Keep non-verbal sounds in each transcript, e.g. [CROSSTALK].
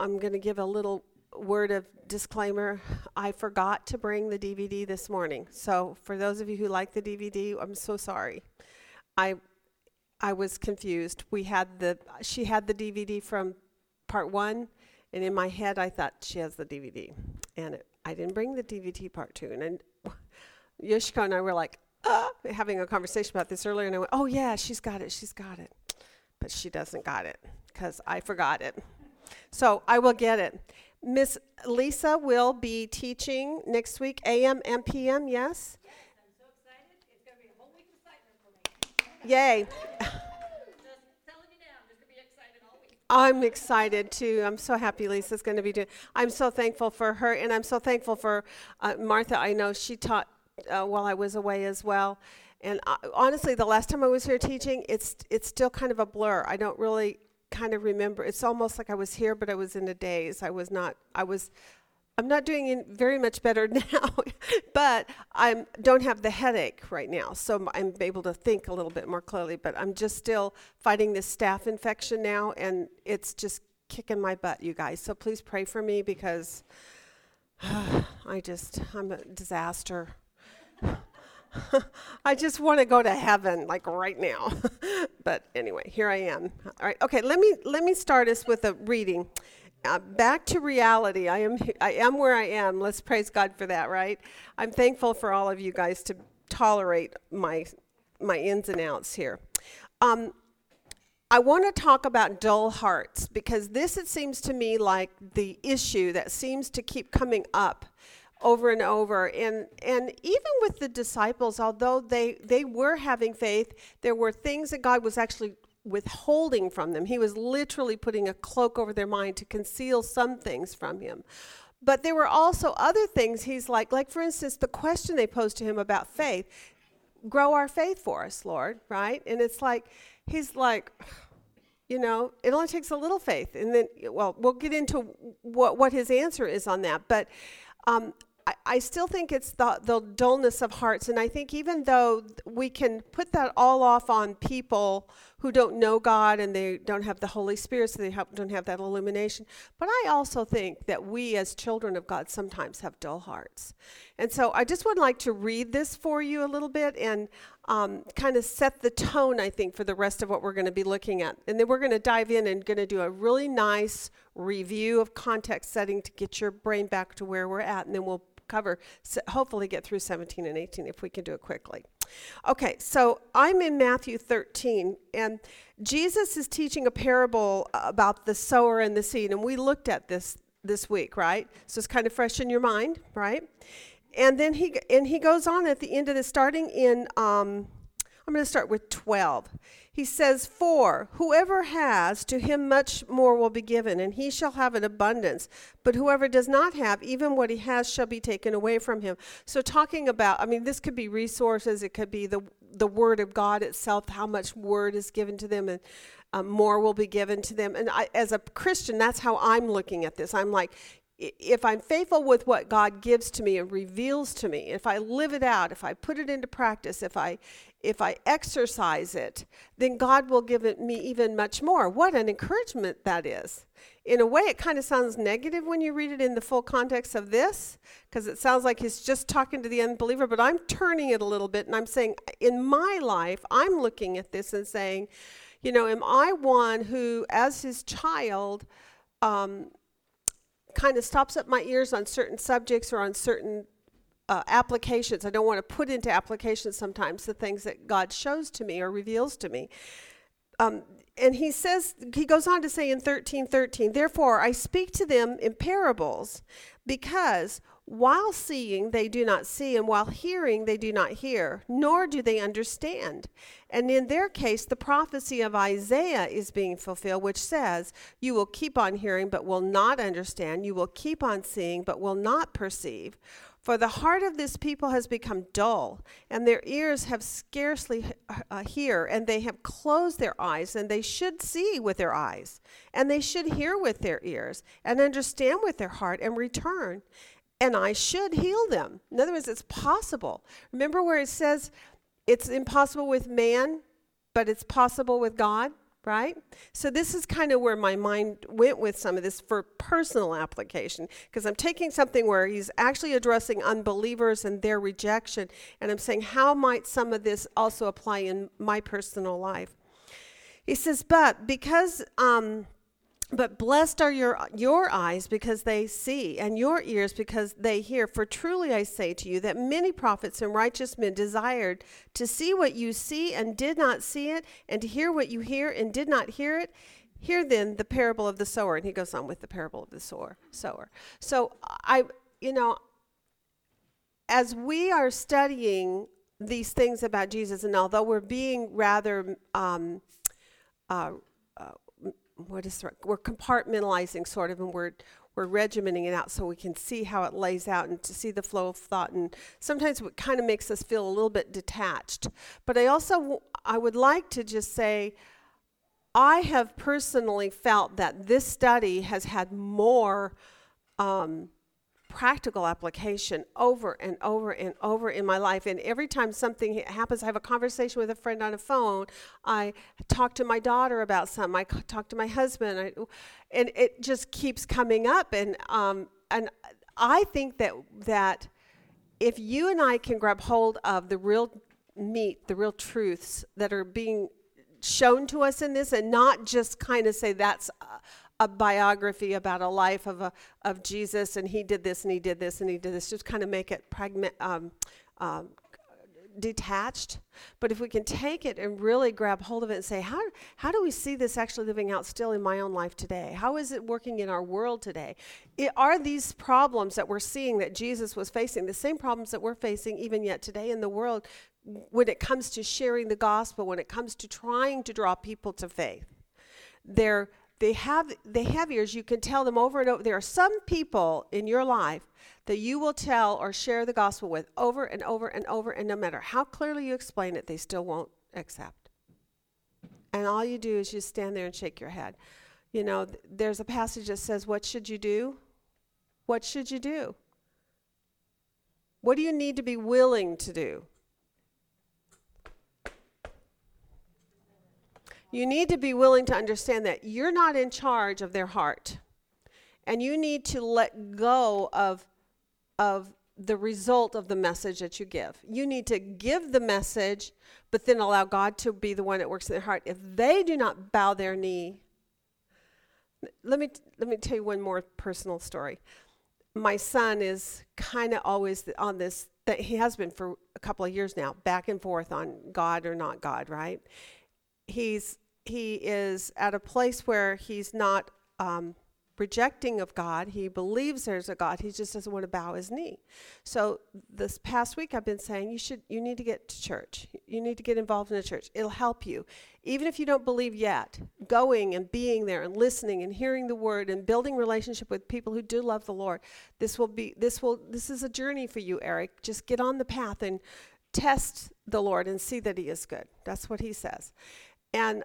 I'm going to give a little word of disclaimer. I forgot to bring the DVD this morning. So, for those of you who like the DVD, I'm so sorry. I I was confused. We had the she had the DVD from part 1 and in my head I thought she has the DVD. And it, I didn't bring the DVD part 2 and then [LAUGHS] Yoshiko and I were like ah, having a conversation about this earlier and I went, "Oh yeah, she's got it. She's got it." But she doesn't got it cuz I forgot it. So, I will get it. Miss Lisa will be teaching next week, AM and PM, yes? i'm so excited Yay. [LAUGHS] I'm excited too. I'm so happy Lisa's going to be doing. I'm so thankful for her, and I'm so thankful for uh, Martha. I know she taught uh, while I was away as well. And uh, honestly, the last time I was here teaching, it's it's still kind of a blur. I don't really kind of remember. It's almost like I was here, but I was in a daze. I was not. I was. I'm not doing in very much better [LAUGHS] now, but I don't have the headache right now, so I'm able to think a little bit more clearly. But I'm just still fighting this staph infection now, and it's just kicking my butt, you guys. So please pray for me because [SIGHS] I just I'm a disaster. [LAUGHS] I just want to go to heaven like right now. [LAUGHS] but anyway, here I am. All right. Okay, let me let me start us with a reading. Uh, back to reality. I am I am where I am. Let's praise God for that, right? I'm thankful for all of you guys to tolerate my my ins and outs here. Um, I want to talk about dull hearts because this it seems to me like the issue that seems to keep coming up over and over. And and even with the disciples although they they were having faith there were things that God was actually withholding from them. He was literally putting a cloak over their mind to conceal some things from him. But there were also other things he's like like for instance the question they posed to him about faith grow our faith for us lord right? And it's like he's like you know it only takes a little faith. And then well we'll get into what what his answer is on that. But um, I, still think it's the, the dullness of hearts. And I think even though we can put that all off on people who don't know God and they don't have the Holy Spirit, so they have, don't have that illumination, but I also think that we as children of God sometimes have dull hearts. And so I just would like to read this for you a little bit and um, kind of set the tone, I think, for the rest of what we're going to be looking at. And then we're going to dive in and going to do a really nice review of context setting to get your brain back to where we're at. And then we'll cover, hopefully get through 17 and 18 if we can do it quickly. Okay, so I'm in Matthew 13, and Jesus is teaching a parable about the sower and the seed, and we looked at this this week, right? So it's kind of fresh in your mind, right? And then he and he goes on at the end of this, starting in um, I'm going to start with 12. He says, For whoever has, to him much more will be given, and he shall have an abundance. But whoever does not have, even what he has shall be taken away from him. So, talking about, I mean, this could be resources, it could be the, the word of God itself, how much word is given to them, and um, more will be given to them. And I, as a Christian, that's how I'm looking at this. I'm like, if I'm faithful with what God gives to me and reveals to me, if I live it out, if I put it into practice, if I if I exercise it, then God will give it me even much more. What an encouragement that is. In a way, it kind of sounds negative when you read it in the full context of this, because it sounds like he's just talking to the unbeliever, but I'm turning it a little bit and I'm saying, in my life, I'm looking at this and saying, you know, am I one who, as his child, um, kind of stops up my ears on certain subjects or on certain uh, applications. I don't want to put into applications sometimes the things that God shows to me or reveals to me. Um, and he says, he goes on to say in 13 13, therefore I speak to them in parables because while seeing they do not see, and while hearing they do not hear, nor do they understand. And in their case, the prophecy of Isaiah is being fulfilled, which says, You will keep on hearing, but will not understand. You will keep on seeing, but will not perceive. For the heart of this people has become dull, and their ears have scarcely uh, hear, and they have closed their eyes, and they should see with their eyes, and they should hear with their ears, and understand with their heart, and return, and I should heal them. In other words, it's possible. Remember where it says it's impossible with man, but it's possible with God? right? So this is kind of where my mind went with some of this for personal application because I'm taking something where he's actually addressing unbelievers and their rejection and I'm saying how might some of this also apply in my personal life. He says, but because um, but blessed are your, your eyes because they see, and your ears because they hear. For truly I say to you that many prophets and righteous men desired to see what you see and did not see it, and to hear what you hear and did not hear it. Hear then the parable of the sower. And he goes on with the parable of the sower. sower. So I, you know, as we are studying these things about Jesus, and although we're being rather um, uh, what is we're compartmentalizing sort of and we're we're regimenting it out so we can see how it lays out and to see the flow of thought. And sometimes it kind of makes us feel a little bit detached. But i also i would like to just say i have personally felt that this study has had more um, practical application over and over and over in my life. And every time something happens, I have a conversation with a friend on a phone. I talk to my daughter about something. I talk to my husband, I, and it just keeps coming up. And um, and I think that that if you and I can grab hold of the real meat, the real truths that are being shown to us in this, and not just kind of say that's. Uh, a biography about a life of, a, of Jesus, and he did this and he did this and he did this, just kind of make it pragma- um, um, detached. But if we can take it and really grab hold of it and say, how, how do we see this actually living out still in my own life today? How is it working in our world today? It, are these problems that we're seeing that Jesus was facing the same problems that we're facing even yet today in the world when it comes to sharing the gospel, when it comes to trying to draw people to faith? They're they have they have ears. You can tell them over and over there are some people in your life that you will tell or share the gospel with over and over and over and no matter how clearly you explain it they still won't accept. And all you do is just stand there and shake your head. You know th- there's a passage that says what should you do? What should you do? What do you need to be willing to do You need to be willing to understand that you're not in charge of their heart. And you need to let go of, of the result of the message that you give. You need to give the message, but then allow God to be the one that works in their heart. If they do not bow their knee, let me, let me tell you one more personal story. My son is kind of always on this, that he has been for a couple of years now, back and forth on God or not God, right? He's he is at a place where he's not um, rejecting of God. He believes there's a God. He just doesn't want to bow his knee. So this past week, I've been saying you should, you need to get to church. You need to get involved in the church. It'll help you, even if you don't believe yet. Going and being there and listening and hearing the word and building relationship with people who do love the Lord. This will be. This will. This is a journey for you, Eric. Just get on the path and test the Lord and see that He is good. That's what He says. And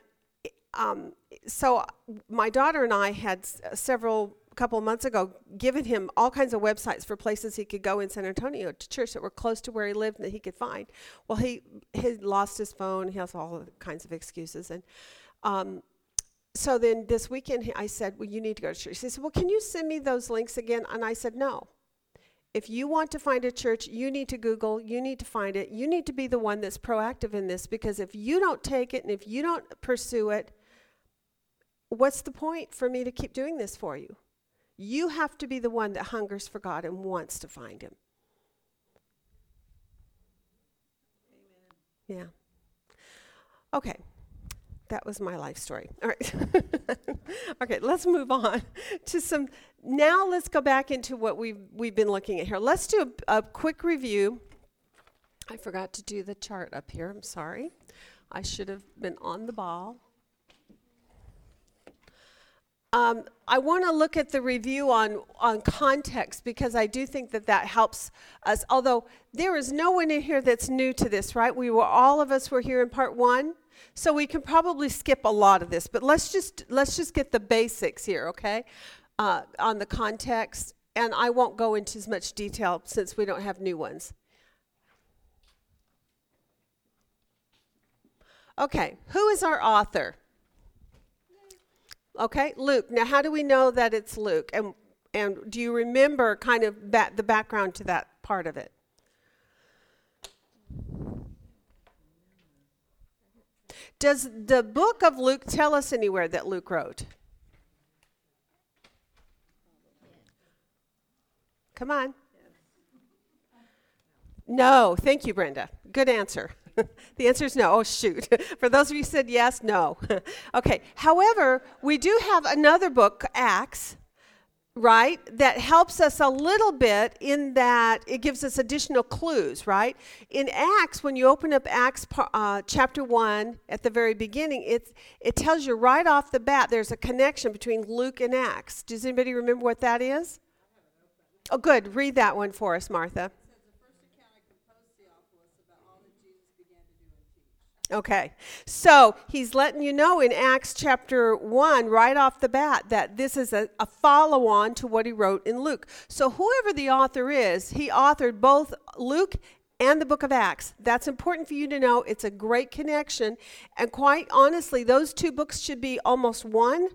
um, so my daughter and I had s- several couple months ago given him all kinds of websites for places he could go in San Antonio to church that were close to where he lived and that he could find. Well, he he lost his phone. He has all kinds of excuses, and um, so then this weekend I said, "Well, you need to go to church." He said, "Well, can you send me those links again?" And I said, "No." If you want to find a church, you need to Google, you need to find it. You need to be the one that's proactive in this because if you don't take it and if you don't pursue it, what's the point for me to keep doing this for you? You have to be the one that hungers for God and wants to find Him. Amen. Yeah. Okay. That was my life story. [LAUGHS] All right. okay, let's move on to some. Now let's go back into what we've we've been looking at here. Let's do a, a quick review. I forgot to do the chart up here. I'm sorry. I should have been on the ball. Um, I want to look at the review on, on context because I do think that that helps us. Although there is no one in here that's new to this, right? We were all of us were here in part one, so we can probably skip a lot of this. But let's just let's just get the basics here, okay? Uh, on the context, and I won't go into as much detail since we don't have new ones. Okay, who is our author? Okay, Luke. Now, how do we know that it's Luke? And and do you remember kind of the background to that part of it? Does the book of Luke tell us anywhere that Luke wrote? Come on. No, thank you, Brenda. Good answer. [LAUGHS] the answer is no. Oh, shoot. [LAUGHS] For those of you said yes, no. [LAUGHS] okay. However, we do have another book, Acts, right, that helps us a little bit in that it gives us additional clues, right? In Acts, when you open up Acts uh, chapter 1 at the very beginning, it, it tells you right off the bat there's a connection between Luke and Acts. Does anybody remember what that is? Oh, good. Read that one for us, Martha. Okay, so he's letting you know in Acts chapter 1, right off the bat, that this is a, a follow on to what he wrote in Luke. So, whoever the author is, he authored both Luke and the book of Acts. That's important for you to know. It's a great connection. And quite honestly, those two books should be almost one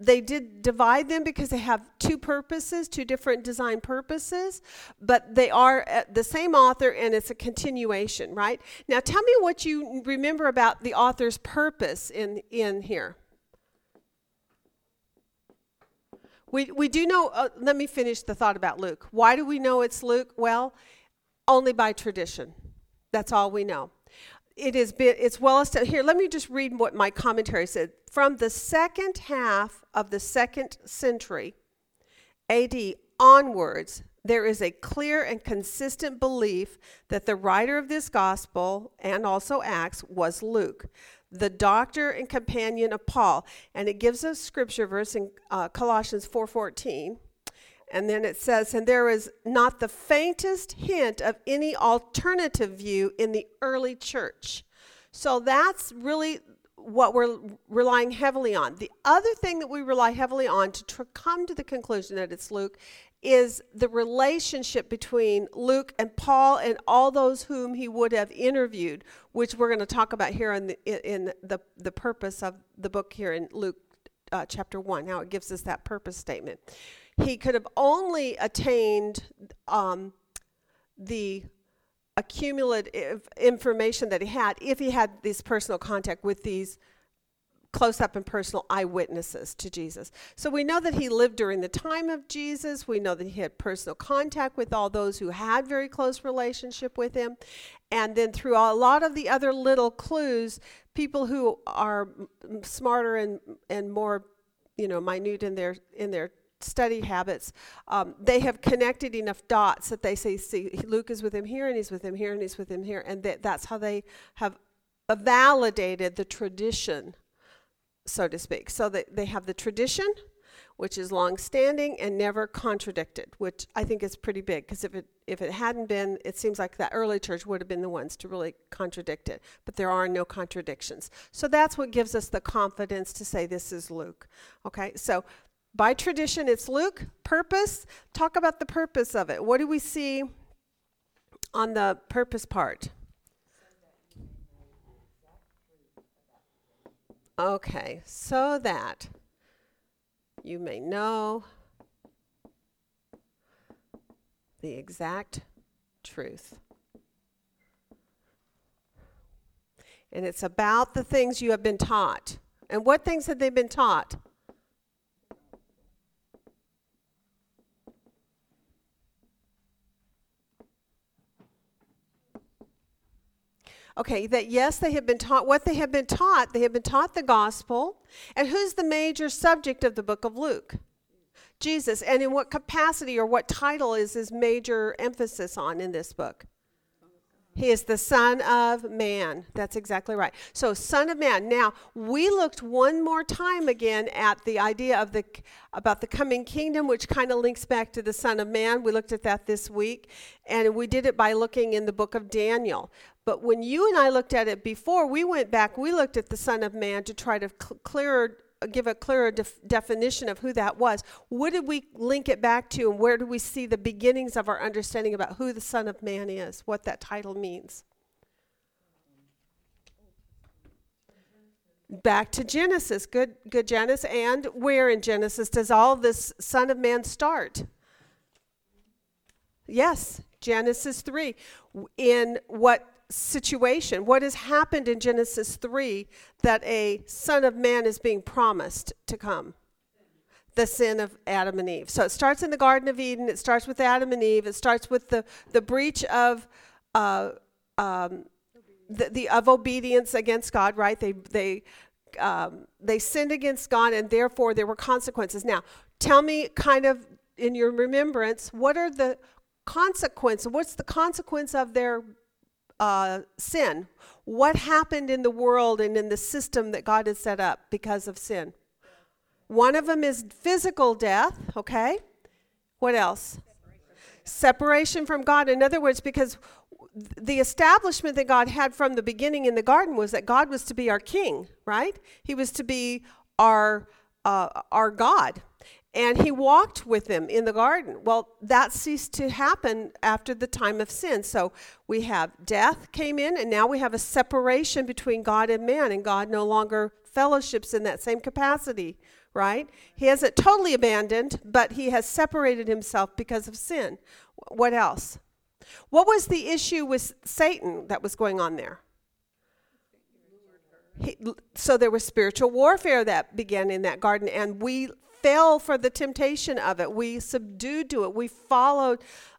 they did divide them because they have two purposes, two different design purposes, but they are uh, the same author and it's a continuation, right? Now tell me what you remember about the author's purpose in, in here. We, we do know, uh, let me finish the thought about Luke. Why do we know it's Luke? Well, only by tradition. That's all we know it is been it's well established here let me just read what my commentary said. From the second half of the second century ad onwards there is a clear and consistent belief that the writer of this gospel and also acts was luke the doctor and companion of paul. And it gives us scripture verse in uh, colossians 4.14 and then it says, and there is not the faintest hint of any alternative view in the early church. So that's really what we're relying heavily on. The other thing that we rely heavily on to tr- come to the conclusion that it's Luke is the relationship between Luke and Paul and all those whom he would have interviewed, which we're going to talk about here in the, in the, the purpose of the book here in Luke uh, chapter 1, how it gives us that purpose statement he could have only attained um, the accumulative information that he had if he had this personal contact with these close up and personal eyewitnesses to Jesus. So we know that he lived during the time of Jesus. We know that he had personal contact with all those who had very close relationship with him. And then through a lot of the other little clues, people who are smarter and and more, you know, minute in their in their study habits, um, they have connected enough dots that they say, see, Luke is with him here, and he's with him here, and he's with him here. And that, that's how they have validated the tradition, so to speak. So that they have the tradition, which is long standing and never contradicted, which I think is pretty big because if it if it hadn't been, it seems like that early church would have been the ones to really contradict it. But there are no contradictions. So that's what gives us the confidence to say this is Luke. Okay, so by tradition, it's Luke. Purpose, talk about the purpose of it. What do we see on the purpose part? Okay, so that you may know the exact truth. And it's about the things you have been taught. And what things have they been taught? Okay, that yes, they have been taught what they have been taught. They have been taught the gospel. And who's the major subject of the book of Luke? Jesus. And in what capacity or what title is his major emphasis on in this book? He is the Son of Man. That's exactly right. So, Son of Man. Now, we looked one more time again at the idea of the about the coming kingdom, which kind of links back to the Son of Man. We looked at that this week, and we did it by looking in the book of Daniel. But when you and I looked at it before, we went back, we looked at the Son of Man to try to cl- clearer, give a clearer def- definition of who that was. What did we link it back to, and where do we see the beginnings of our understanding about who the Son of Man is, what that title means? Back to Genesis. Good, good, Janice. And where in Genesis does all this Son of Man start? Yes, Genesis 3. In what situation? What has happened in Genesis 3 that a Son of Man is being promised to come? The sin of Adam and Eve. So it starts in the Garden of Eden. It starts with Adam and Eve. It starts with the, the breach of uh, um, the, the of obedience against God. Right? They they um, they sinned against God, and therefore there were consequences. Now, tell me, kind of in your remembrance, what are the consequences? What's the consequence of their uh, sin? What happened in the world and in the system that God has set up because of sin? One of them is physical death, okay? What else? Separation from God. In other words, because the establishment that God had from the beginning in the garden was that God was to be our king, right? He was to be our uh, our God and he walked with them in the garden. Well, that ceased to happen after the time of sin. So we have death came in, and now we have a separation between God and man, and God no longer fellowships in that same capacity, right? He hasn't totally abandoned, but he has separated himself because of sin. What else? What was the issue with Satan that was going on there? He, so there was spiritual warfare that began in that garden, and we fell for the temptation of it. We subdued to it. We followed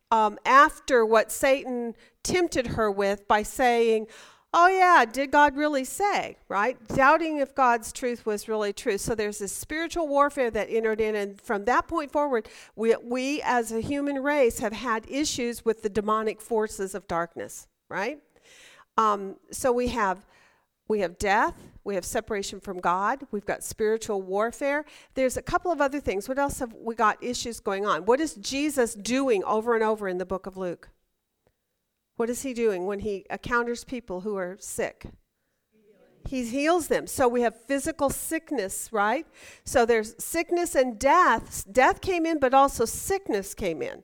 um, after what Satan tempted her with by saying, Oh, yeah, did God really say, right? Doubting if God's truth was really true. So there's this spiritual warfare that entered in. And from that point forward, we, we as a human race have had issues with the demonic forces of darkness, right? Um, so we have we have death, we have separation from God, we've got spiritual warfare. There's a couple of other things. What else have we got issues going on? What is Jesus doing over and over in the book of Luke? What is he doing when he encounters people who are sick? He heals them. So we have physical sickness, right? So there's sickness and death. Death came in, but also sickness came in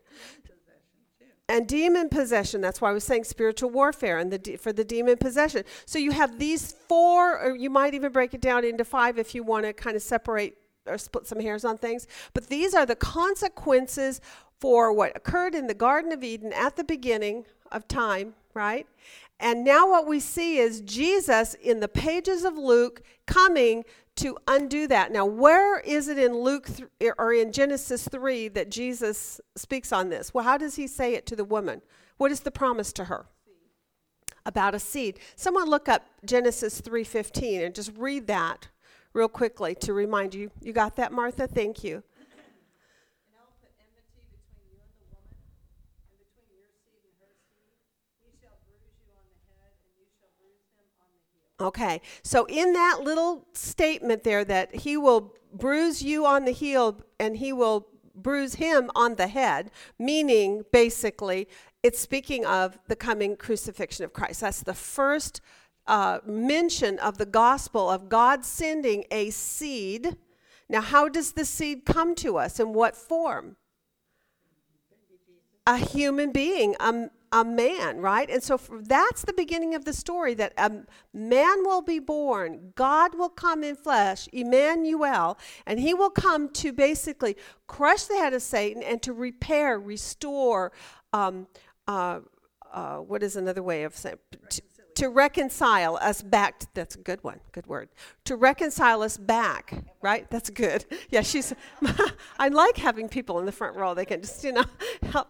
and demon possession. That's why I was saying spiritual warfare and the de- for the demon possession. So you have these four, or you might even break it down into five if you want to kind of separate or split some hairs on things. But these are the consequences for what occurred in the Garden of Eden at the beginning of time, right? And now what we see is Jesus in the pages of Luke coming to undo that. Now, where is it in Luke th- or in Genesis 3 that Jesus speaks on this? Well, how does he say it to the woman? What is the promise to her? About a seed. Someone look up Genesis 3:15 and just read that real quickly to remind you. You got that, Martha? Thank you. Okay, so in that little statement there, that he will bruise you on the heel and he will bruise him on the head, meaning basically it's speaking of the coming crucifixion of Christ. That's the first uh, mention of the gospel of God sending a seed. Now, how does the seed come to us? In what form? A human being, a, a man, right? And so that's the beginning of the story that a man will be born, God will come in flesh, Emmanuel, and he will come to basically crush the head of Satan and to repair, restore, um, uh, uh, what is another way of saying? To, to reconcile us back. To, that's a good one. Good word. To reconcile us back, right? That's good. [LAUGHS] Yeah, she's. [LAUGHS] I like having people in the front row. They can just, you know, [LAUGHS] help.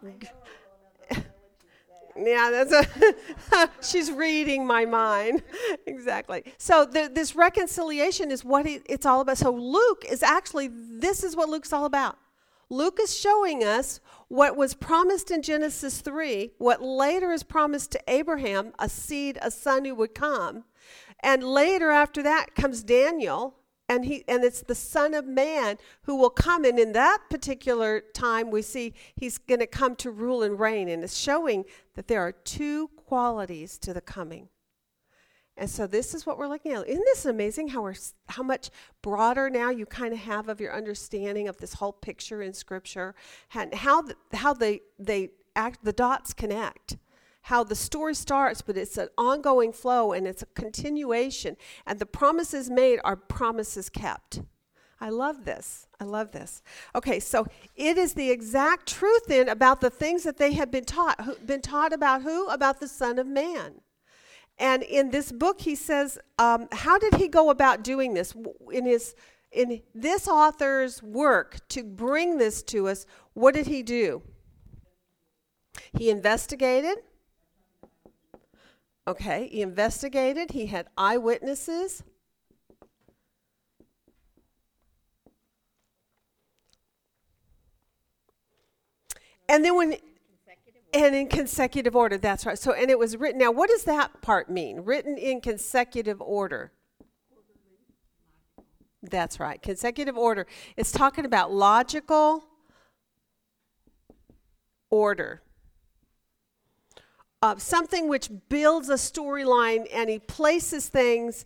Yeah, that's a [LAUGHS] she's reading my mind. [LAUGHS] exactly. So the, this reconciliation is what it, it's all about. So Luke is actually this is what Luke's all about. Luke is showing us what was promised in Genesis 3, what later is promised to Abraham, a seed, a son who would come. And later after that comes Daniel, and he and it's the son of man who will come. And in that particular time we see he's going to come to rule and reign. And it's showing that there are two qualities to the coming. And so this is what we're looking at. Isn't this amazing how we're how much broader now you kind of have of your understanding of this whole picture in scripture? And how the, how they they act the dots connect how the story starts, but it's an ongoing flow and it's a continuation. And the promises made are promises kept. I love this. I love this. Okay, so it is the exact truth then about the things that they have been taught. Been taught about who? About the Son of Man. And in this book, he says, um, how did he go about doing this? In his in this author's work to bring this to us, what did he do? He investigated. Okay, he investigated. He had eyewitnesses. And then when and in consecutive order, that's right. So and it was written now what does that part mean? Written in consecutive order. That's right. Consecutive order. It's talking about logical order. Uh, something which builds a storyline and he places things,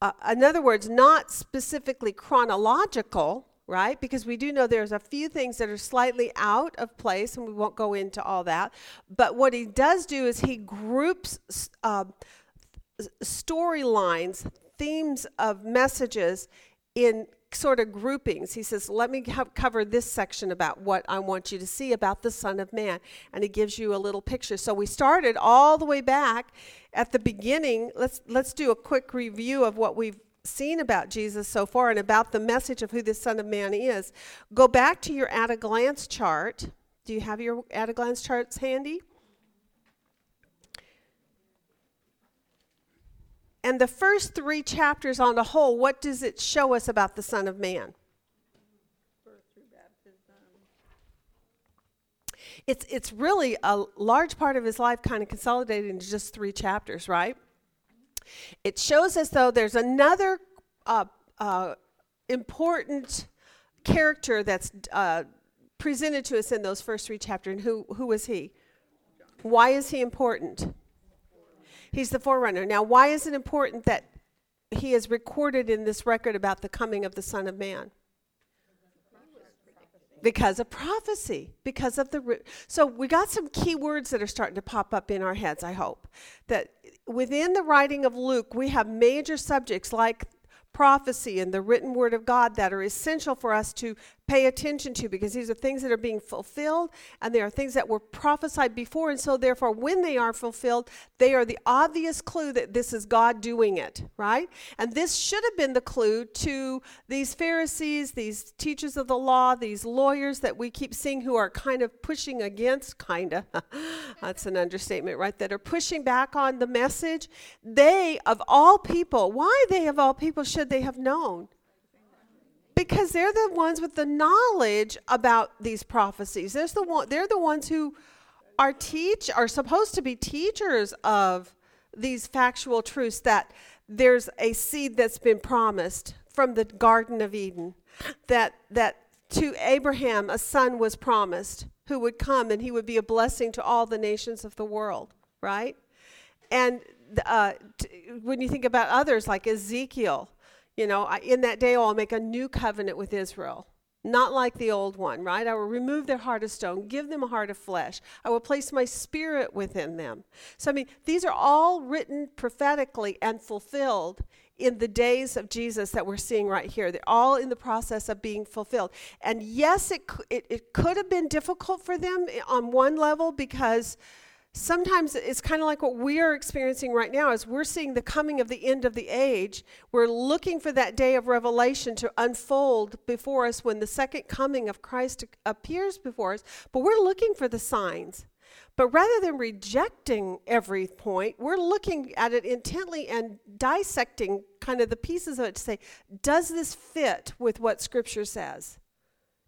uh, in other words, not specifically chronological, right? Because we do know there's a few things that are slightly out of place, and we won't go into all that. But what he does do is he groups uh, storylines, themes of messages in sort of groupings. He says, Let me cover this section about what I want you to see about the Son of Man. And he gives you a little picture. So we started all the way back at the beginning. Let's, let's do a quick review of what we've seen about Jesus so far and about the message of who the Son of Man is. Go back to your at a glance chart. Do you have your at a glance charts handy? And the first three chapters on the whole, what does it show us about the Son of Man? It's, it's really a large part of his life kind of consolidated into just three chapters, right? It shows us, though there's another uh, uh, important character that's uh, presented to us in those first three chapters. And who, who is he? Why is he important? He's the forerunner. Now, why is it important that he is recorded in this record about the coming of the Son of Man? Because of prophecy, because of the. So we got some key words that are starting to pop up in our heads, I hope. That within the writing of Luke, we have major subjects like prophecy and the written word of God that are essential for us to pay attention to because these are things that are being fulfilled and they are things that were prophesied before. And so, therefore, when they are fulfilled, they are the obvious clue that this is God doing it, right? And this should have been the clue to these Pharisees, these teachers of the law, these lawyers that we keep seeing who are kind of pushing against, kind of, [LAUGHS] that's an understatement, right? That are pushing back on the message. They, of all people, why they of all people should they have known? Because they're the ones with the knowledge about these prophecies. There's the one, they're the ones who are teach are supposed to be teachers of these factual truths that there's a seed that's been promised from the garden of Eden that that to Abraham a son was promised who would come and he would be a blessing to all the nations of the world, right? And uh, t- when you think about others like Ezekiel, you know, I, in that day I'll make a new covenant with Israel, not like the old one, right? I will remove their heart of stone, give them a heart of flesh. I will place my spirit within them. So, I mean, these are all written prophetically and fulfilled in the days of Jesus that we're seeing right here. They're all in the process of being fulfilled. And yes, it, it, it could have been difficult for them on one level because sometimes it's kind of like what we are experiencing right now is we're seeing the coming of the end of the age. We're looking for that day of revelation to unfold before us when the second coming of christ appears before us. But we're looking for the signs. But rather than rejecting every point we're looking at it intently and dissecting kind of the pieces of it to say does this fit with what scripture says?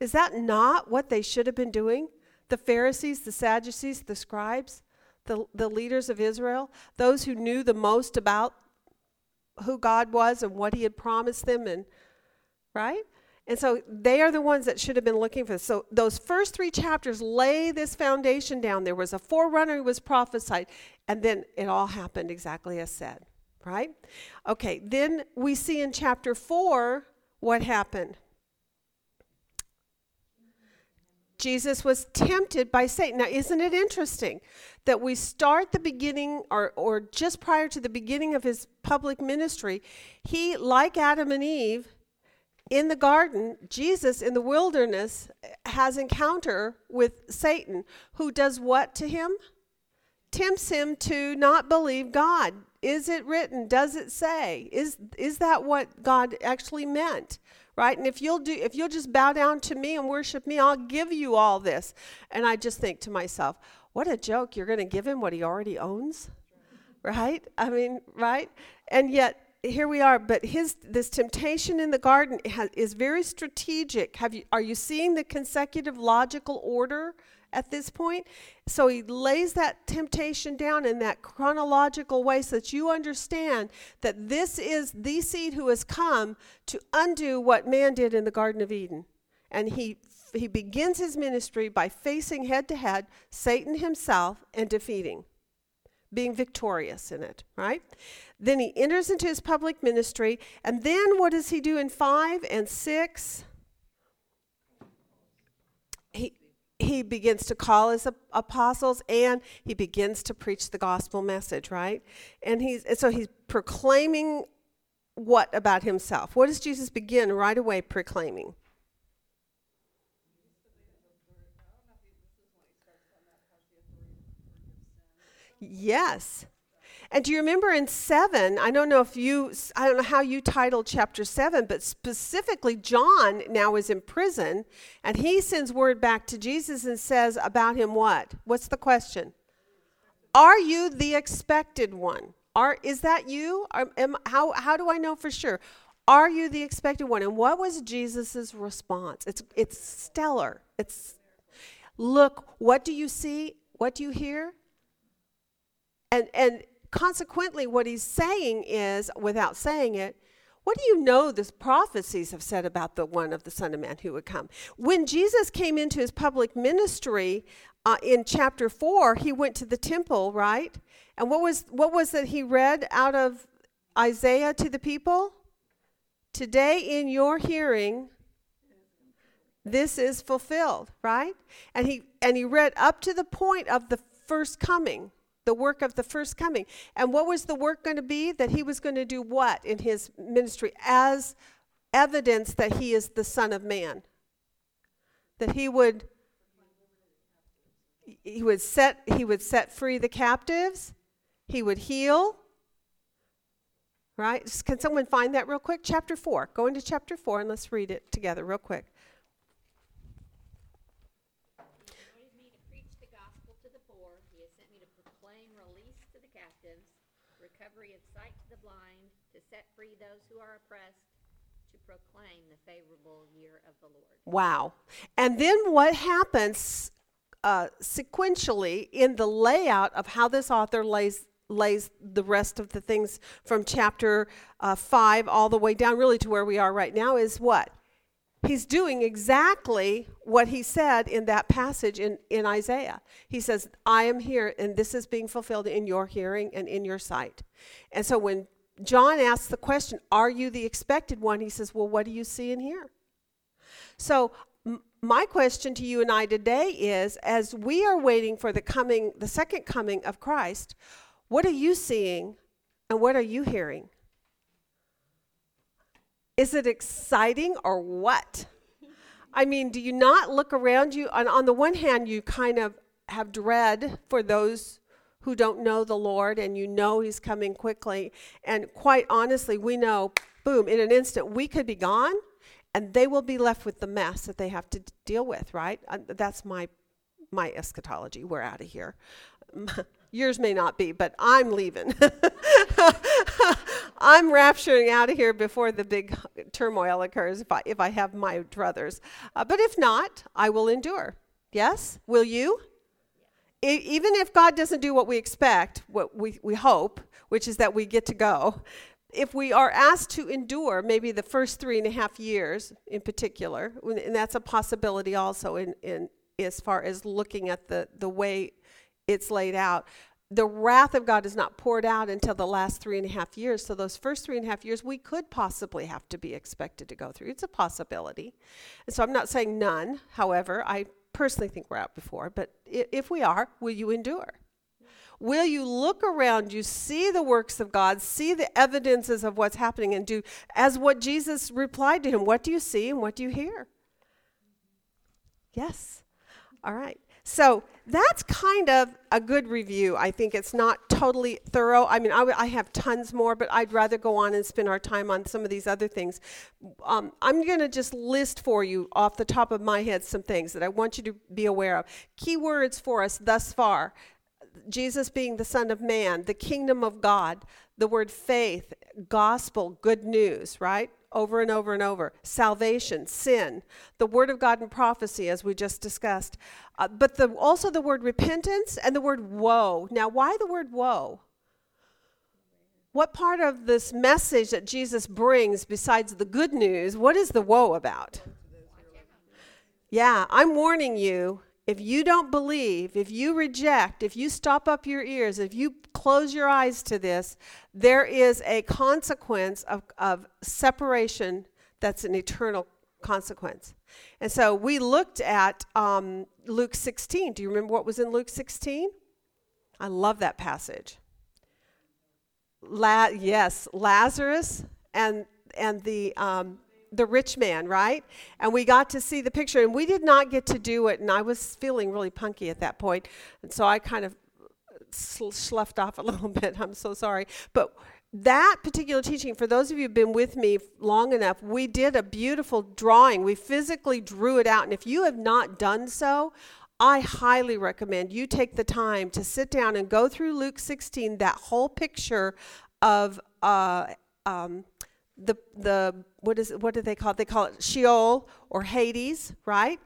Is that not what they should have been doing? The pharisees the sadducees the scribes the, the leaders of Israel, those who knew the most about who God was and what He had promised them, and right? And so they are the ones that should have been looking for this. So those first three chapters lay this foundation down. There was a forerunner who was prophesied, and then it all happened exactly as said, right? Okay, then we see in chapter four what happened. Jesus was tempted by Satan. Now, isn't it interesting that we start the beginning, or, or just prior to the beginning of his public ministry, he, like Adam and Eve in the garden, Jesus in the wilderness eh, has encounter with Satan, who does what to him? Tempts him to not believe God. Is it written? Does it say? Is, is that what God actually meant? Right? And if you'll do if you'll just bow down to me and worship me i'll give you all this. And i just think to myself what a joke. You're going to give him what he already owns right? I mean right? And yet here we are. But his this temptation in the garden has, is very strategic. Have you are you seeing the consecutive logical order at this point. So he lays that temptation down in that chronological way so that you understand that this is the seed who has come to undo what man did in the Garden of Eden. And he he begins his ministry by facing head to head Satan himself and defeating, being victorious in it, right? Then he enters into his public ministry, and then what does he do in 5 and 6? He he begins to call his apostles and he begins to preach the gospel message, right? And he's so he's proclaiming what about himself? What does Jesus begin right away proclaiming? Yes. And do you remember in 7, I don't know if you, I don't know how you titled chapter 7, but specifically, John now is in prison, and he sends word back to Jesus and says about him what? What's the question? Are you the expected one? Are, is that you? Are, am, how, how do I know for sure? Are you the expected one? And what was Jesus' response? It's, it's stellar. It's, look, what do you see? What do you hear? And, and consequently, what he's saying is, without saying it, what do you know the prophecies have said about the one of the Son of Man who would come? When Jesus came into his public ministry uh, in chapter 4, he went to the temple, right? And what was, what was that he read out of Isaiah to the people? Today in your hearing, this is fulfilled, right? And he, and he read up to the point of the first coming the work of the first coming. And what was the work going to be? That he was going to do what in his ministry as evidence that he is the Son of Man? That he would he would set he would set free the captives, he would heal. Right? Can someone find that real quick? Chapter 4. Go into chapter 4 and let's read it together real quick. set free those who are oppressed, to proclaim the favorable year of the Lord. Wow. And then what happens uh, sequentially in the layout of how this author lays lays the rest of the things from chapter uh, 5 all the way down really to where we are right now is what he's doing exactly what he said in that passage in, in isaiah he says i am here and this is being fulfilled in your hearing and in your sight and so when John asks the question, Are you the expected one? He says, Well, what do you see and hear? So, my question to you and I today is as we are waiting for the coming, the second coming of Christ, what are you seeing and what are you hearing? Is it exciting or what? I mean, do you not look around you? On, on the one hand, you kind of have dread for those who don't know the Lord and you know He's coming quickly. And quite honestly, we know, boom, in an instant, we could be gone and they will be left with the mess that they have to deal with, right? Uh, that's my, my eschatology. We're out of here. [LAUGHS] Yours may not be, but I'm leaving. [LAUGHS] I'm rapturing out of here before the big turmoil occurs if I, if I have my druthers. Uh, but if not, I will endure. Yes? Will you? Even if God doesn't do what we expect, what we, we hope, which is that we get to go, if we are asked to endure maybe the first three and a half years in particular, and that's a possibility also in, in as far as looking at the, the way it's laid out, the wrath of God is not poured out until the last three and a half years. So those first three and a half years, we could possibly have to be expected to go through. It's a possibility. And so I'm not saying none. However, I personally think we're out before, but if we are, will you endure? Will you look around you, see the works of God, see the evidences of what's happening, and do as what Jesus replied to him? What do you see and what do you hear? Yes. All right. So that's kind of a good review. I think it's not totally thorough. I mean, I, w- I have tons more, but I'd rather go on and spend our time on some of these other things. Um, I'm going to just list for you off the top of my head some things that I want you to be aware of. Key words for us thus far Jesus being the Son of Man, the kingdom of God, the word faith, gospel, good news, right? Over and over and over. Salvation, sin, the word of God and prophecy, as we just discussed. Uh, but the, also the word repentance and the word woe. Now, why the word woe? What part of this message that Jesus brings, besides the good news, what is the woe about? Yeah, I'm warning you if you don't believe, if you reject, if you stop up your ears, if you close your eyes to this, there is a consequence of, of separation that's an eternal consequence. And so we looked at um, Luke 16. Do you remember what was in Luke 16? I love that passage. La- yes, Lazarus and and the um, the rich man, right? And we got to see the picture, and we did not get to do it. And I was feeling really punky at that point, and so I kind of sloughed off a [LAUGHS] little bit. I'm so sorry, but that particular teaching, for those of you who've been with me long enough, we did a beautiful drawing. We physically drew it out, and if you have not done so, I highly recommend you take the time to sit down and go through Luke 16, that whole picture of uh, um, the the what is what do they call it? They call it Sheol or Hades, right?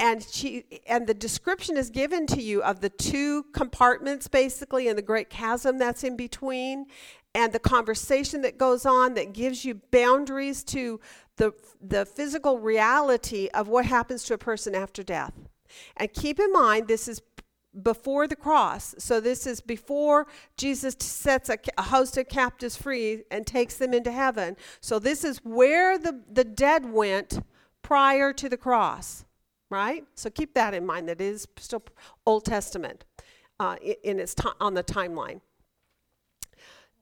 And she and the description is given to you of the two compartments basically and the great chasm that's in between and the conversation that goes on that gives you boundaries to the the physical reality of what happens to a person after death. And keep in mind this is before the cross. So this is before Jesus sets a, a, host of captives free and takes them into heaven. So this is where the, the dead went prior to the cross, right? So keep that in mind. That is still Old Testament uh, in, its t- on the timeline.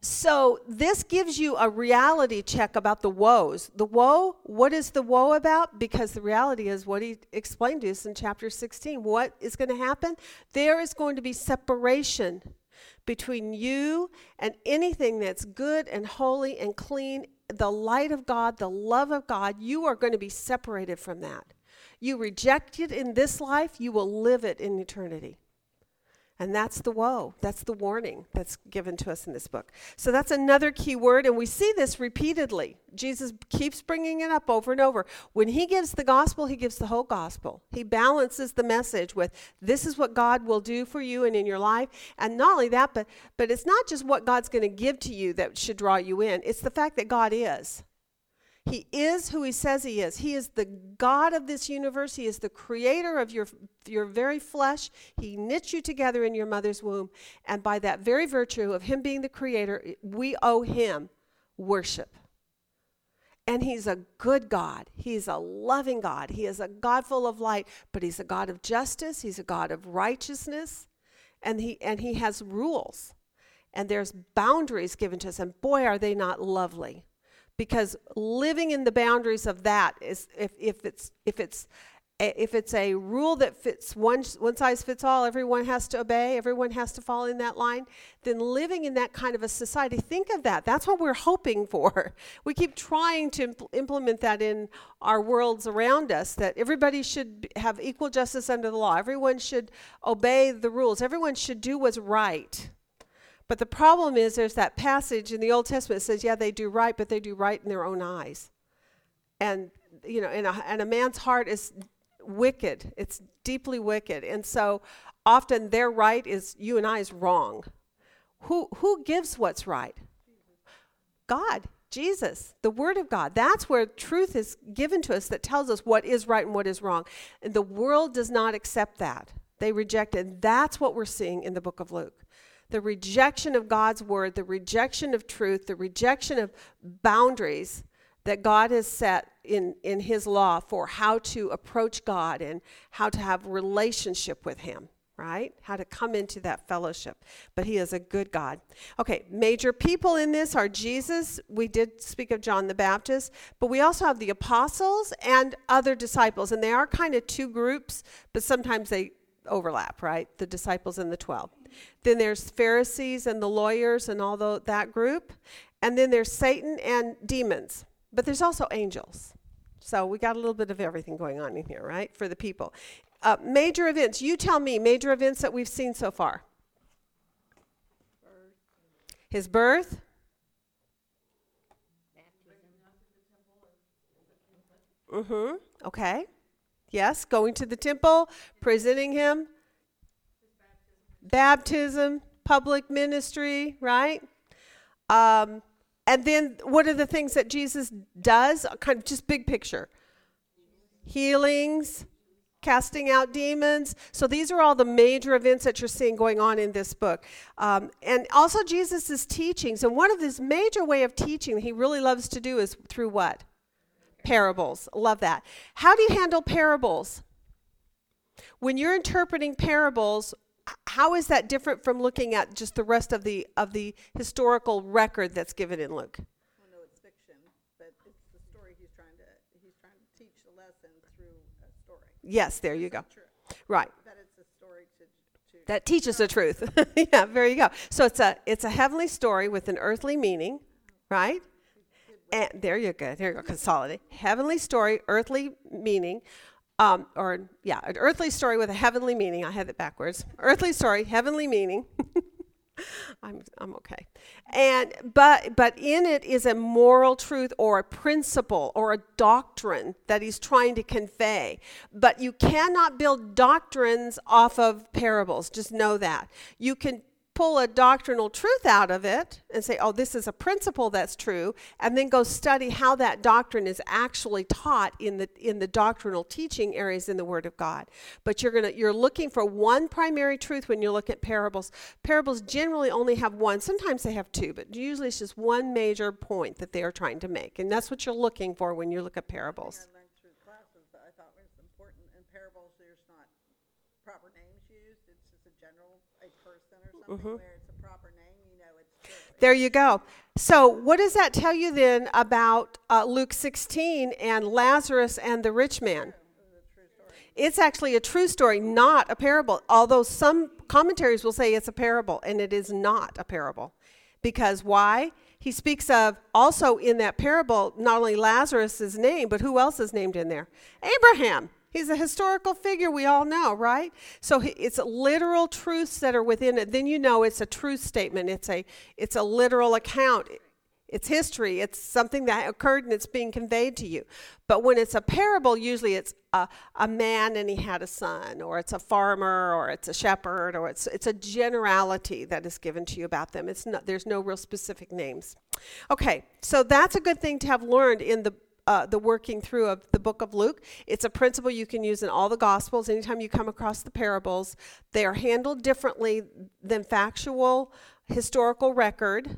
So this gives you a reality check about the woes. The woe, what is the woe about? Because the reality is what he explained to us in chapter 16. What is going to happen? There is going to be separation between you and anything that's good and holy and clean. The light of God, the love of God, you are going to be separated from that. You reject it in this life, you will live it in eternity. And that's the woe. That's the warning that's given to us in this book. So that's another key word, and we see this repeatedly. Jesus keeps bringing it up over and over. When he gives the gospel, he gives the whole gospel. He balances the message with this is what God will do for you and in your life. And not only that, but, but it's not just what God's going to give to you that should draw you in, it's the fact that God is. He is who he says he is. He is the God of this universe. He is the creator of your, your very flesh. He knit you together in your mother's womb. And by that very virtue of him being the creator, we owe him worship. And he's a good God. He's a loving God. He is a God full of light, but he's a God of justice. He's a God of righteousness. And he, and he has rules. And there's boundaries given to us. And boy, are they not lovely because living in the boundaries of that is if, if it's if it's eh, if it's a rule that fits one one size fits all everyone has to obey everyone has to fall in that line then living in that kind of a society think of that. That's what we're hoping for. [LAUGHS] We keep trying to impl- implement that in our worlds around us that everybody should have equal justice under the law. Everyone should obey the rules. Everyone should do what's right but the problem is there's that passage in the Old Testament that says, yeah, they do right, but they do right in their own eyes. And, you know, and a, and a man's heart is wicked. It's deeply wicked. And so often their right is you and I is wrong. Who, who gives what's right? God, Jesus, the Word of God. That's where truth is given to us that tells us what is right and what is wrong. And the world does not accept that. They reject it. And that's what we're seeing in the book of Luke the rejection of God's word, the rejection of truth, the rejection of boundaries that God has set in, in His law for how to approach God and how to have relationship with Him, right? How to come into that fellowship. But He is a good God. Okay, major people in this are Jesus. We did speak of John the Baptist, but we also have the apostles and other disciples, and they are kind of two groups, but sometimes they overlap, right? The disciples and the 12. Then there's Pharisees and the lawyers and all the, that group. And then there's Satan and demons. But there's also angels. So we got a little bit of everything going on in here, right? For the people. Uh, major events. You tell me major events that we've seen so far. His birth. Mm-hmm. Okay. Yes, going to the temple, presenting him. Baptism, public ministry, right? Um, and then what are the things that Jesus does? Kind of just big picture healings, casting out demons. So these are all the major events that you're seeing going on in this book. Um, and also Jesus' teachings. And one of his major way of teaching he really loves to do is through what? Parables. Love that. How do you handle parables? When you're interpreting parables, how is that different from looking at just the rest of the of the historical record that's given in Luke? Well, no, it's fiction, but it's the story he's trying to, he's trying to teach a lesson through a story. Yes, there you go. Right. That it's a story to, to. That teaches the truth. [LAUGHS] yeah, there you go. So it's a it's a heavenly story with an earthly meaning, right? And there you go. There you go. Consolidate. Heavenly story, earthly meaning. Um, or yeah, an earthly story with a heavenly meaning. I had it backwards. Earthly story, heavenly meaning. [LAUGHS] I'm I'm okay. And but but in it is a moral truth or a principle or a doctrine that he's trying to convey. But you cannot build doctrines off of parables. Just know that. You can pull a doctrinal truth out of it and say, oh, this is a principle that's true, and then go study how that doctrine is actually taught in the in the doctrinal teaching areas in the Word of God. But you're gonna you're looking for one primary truth when you look at parables. Parables generally only have one. Sometimes they have two, but usually it's just one major point that they are trying to make, and that's what you're looking for when you look at parables. I learned through classes that I thought was important in parables, there's not proper names used, it's just a general, a person or something where it's a proper name, you know, it's. true. There you go. So, what does that tell you then about uh, Luke 16 and Lazarus and the rich man? It's actually a true story, not a parable. Although some commentaries will say it's a parable, and it is not a parable. Because why? He speaks of also in that parable not only Lazarus' name, but who else is named in there? Abraham. He's a historical figure we all know, right? So it's literal truths that are within it. Then you know it's a truth statement. It's a it's a literal account. It's history. It's something that occurred and it's being conveyed to you. But when it's a parable, usually it's a, a man and he had a son, or it's a farmer, or it's a shepherd, or it's it's a generality that is given to you about them. It's not there's no real specific names. Okay, so that's a good thing to have learned in the uh, the working through of the book of Luke. It's a principle you can use in all the Gospels. Anytime you come across the parables, they are handled differently than factual historical record.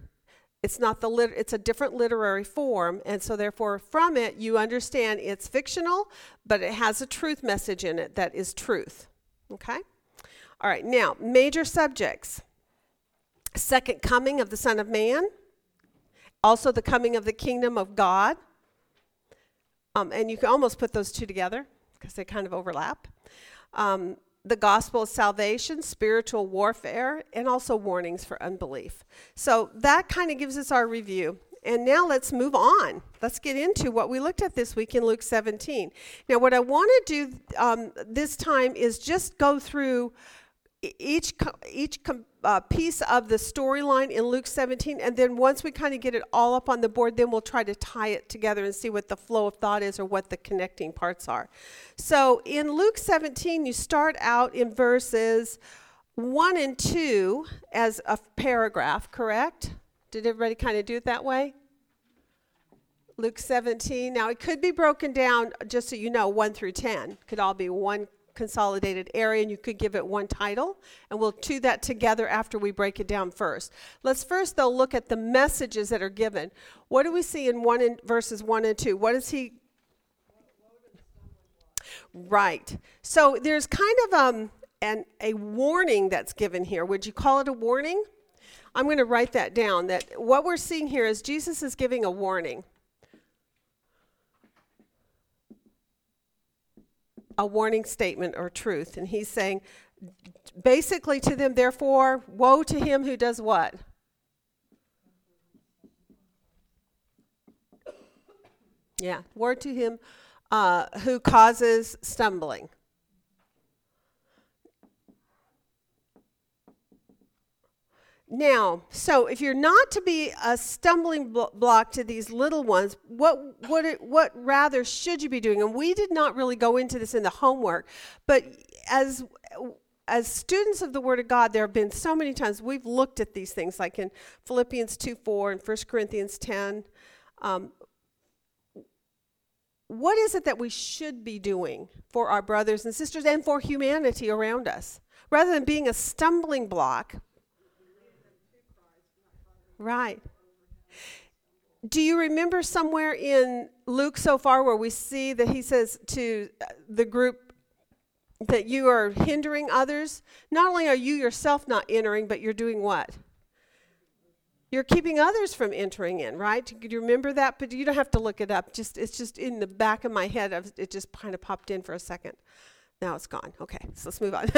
It's not the lit- it's a different literary form, and so therefore from it you understand it's fictional, but it has a truth message in it that is truth. Okay? All right, now major subjects. Second coming of the Son of Man, also the coming of the kingdom of God. Um, and you can almost put those two together because they kind of overlap. Um, the gospel of salvation, spiritual warfare, and also warnings for unbelief. So that kind of gives us our review. And now let's move on. Let's get into what we looked at this week in Luke 17. Now, what I want to do um, this time is just go through each each uh, piece of the storyline in Luke 17, and then once we kind of get it all up on the board, then we'll try to tie it together and see what the flow of thought is or what the connecting parts are. So in Luke 17, you start out in verses 1 and 2 as a paragraph, correct? Did everybody kind of do it that way? Luke 17. Now, it could be broken down, just so you know, 1 through 10. Could all be one consolidated area, and you could give it one title, and we'll do that together after we break it down first. Let's first, though, look at the messages that are given. What do we see in one in verses one and two? What is he? Right. So there's kind of um an a warning that's given here. Would you call it a warning? I'm going to write that down. That what we're seeing here is Jesus is giving a warning. A warning statement or truth. And he's saying basically to them, therefore, woe to him who does what? Yeah, woe to him uh, who causes stumbling. Now, so if you're not to be a stumbling block to these little ones, what what what rather should you be doing? And we did not really go into this in the homework, but as as students of the Word of God, there have been so many times we've looked at these things, like in Philippians 2 4 and 1 Corinthians 10. Um, what is it that we should be doing for our brothers and sisters and for humanity around us? Rather than being a stumbling block, Right. Do you remember somewhere in Luke so far where we see that he says to uh, the group that you are hindering others? Not only are you yourself not entering, but you're doing what? You're keeping others from entering in, right? Do you remember that? But you don't have to look it up. Just it's just in the back of my head. It just kind of popped in for a second. Now it's gone. Okay, so let's move on.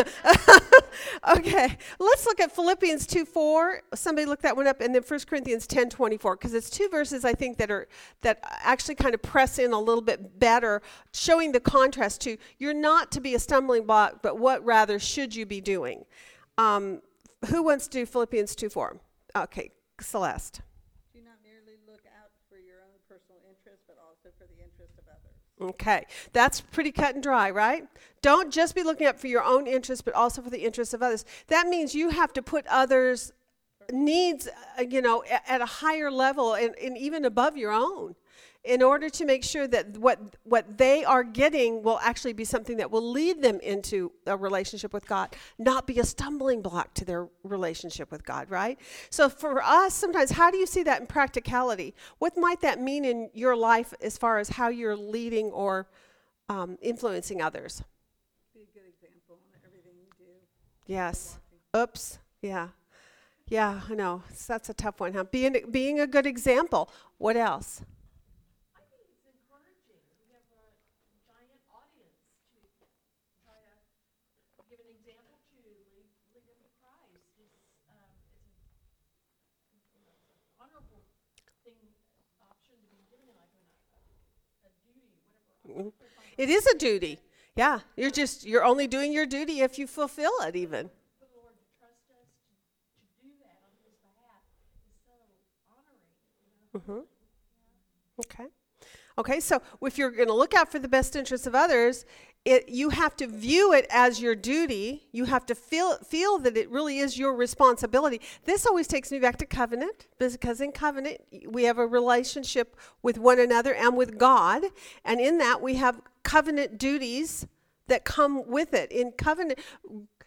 [LAUGHS] okay, let's look at Philippians 2 4. Somebody look that one up, and then 1 Corinthians 10 24, because it's two verses I think that are that actually kind of press in a little bit better, showing the contrast to you're not to be a stumbling block, but what rather should you be doing? Um, who wants to do Philippians 2 4? Okay, Celeste. Do not merely look out for your own personal interest, but also for the interest of others. Okay, that's pretty cut and dry, right? Don't just be looking out for your own interest, but also for the interests of others. That means you have to put others' needs, uh, you know, a- at a higher level and, and even above your own in order to make sure that what what they are getting will actually be something that will lead them into a relationship with God, not be a stumbling block to their relationship with God, right? So for us, sometimes how do you see that in practicality? What might that mean in your life as far as how you're leading or um, influencing others? Be a good example in everything you do. Yes. Oops. Yeah. Yeah, I know. That's a tough one, huh? Being being a good example. What else? I think it's encouraging. We have a giant audience to try to give an example to lead, lead them to Christ is, um, is a, you know, it's an honorable thing, option to be given, like a, a duty, whatever. It is a duty. Yeah, you're just you're only doing your duty if you fulfill it even. Know. Okay. Okay, so if you're going to look out for the best interests of others, it, you have to view it as your duty. You have to feel feel that it really is your responsibility. This always takes me back to covenant because in covenant we have a relationship with one another and with God, and in that we have covenant duties that come with it. In covenant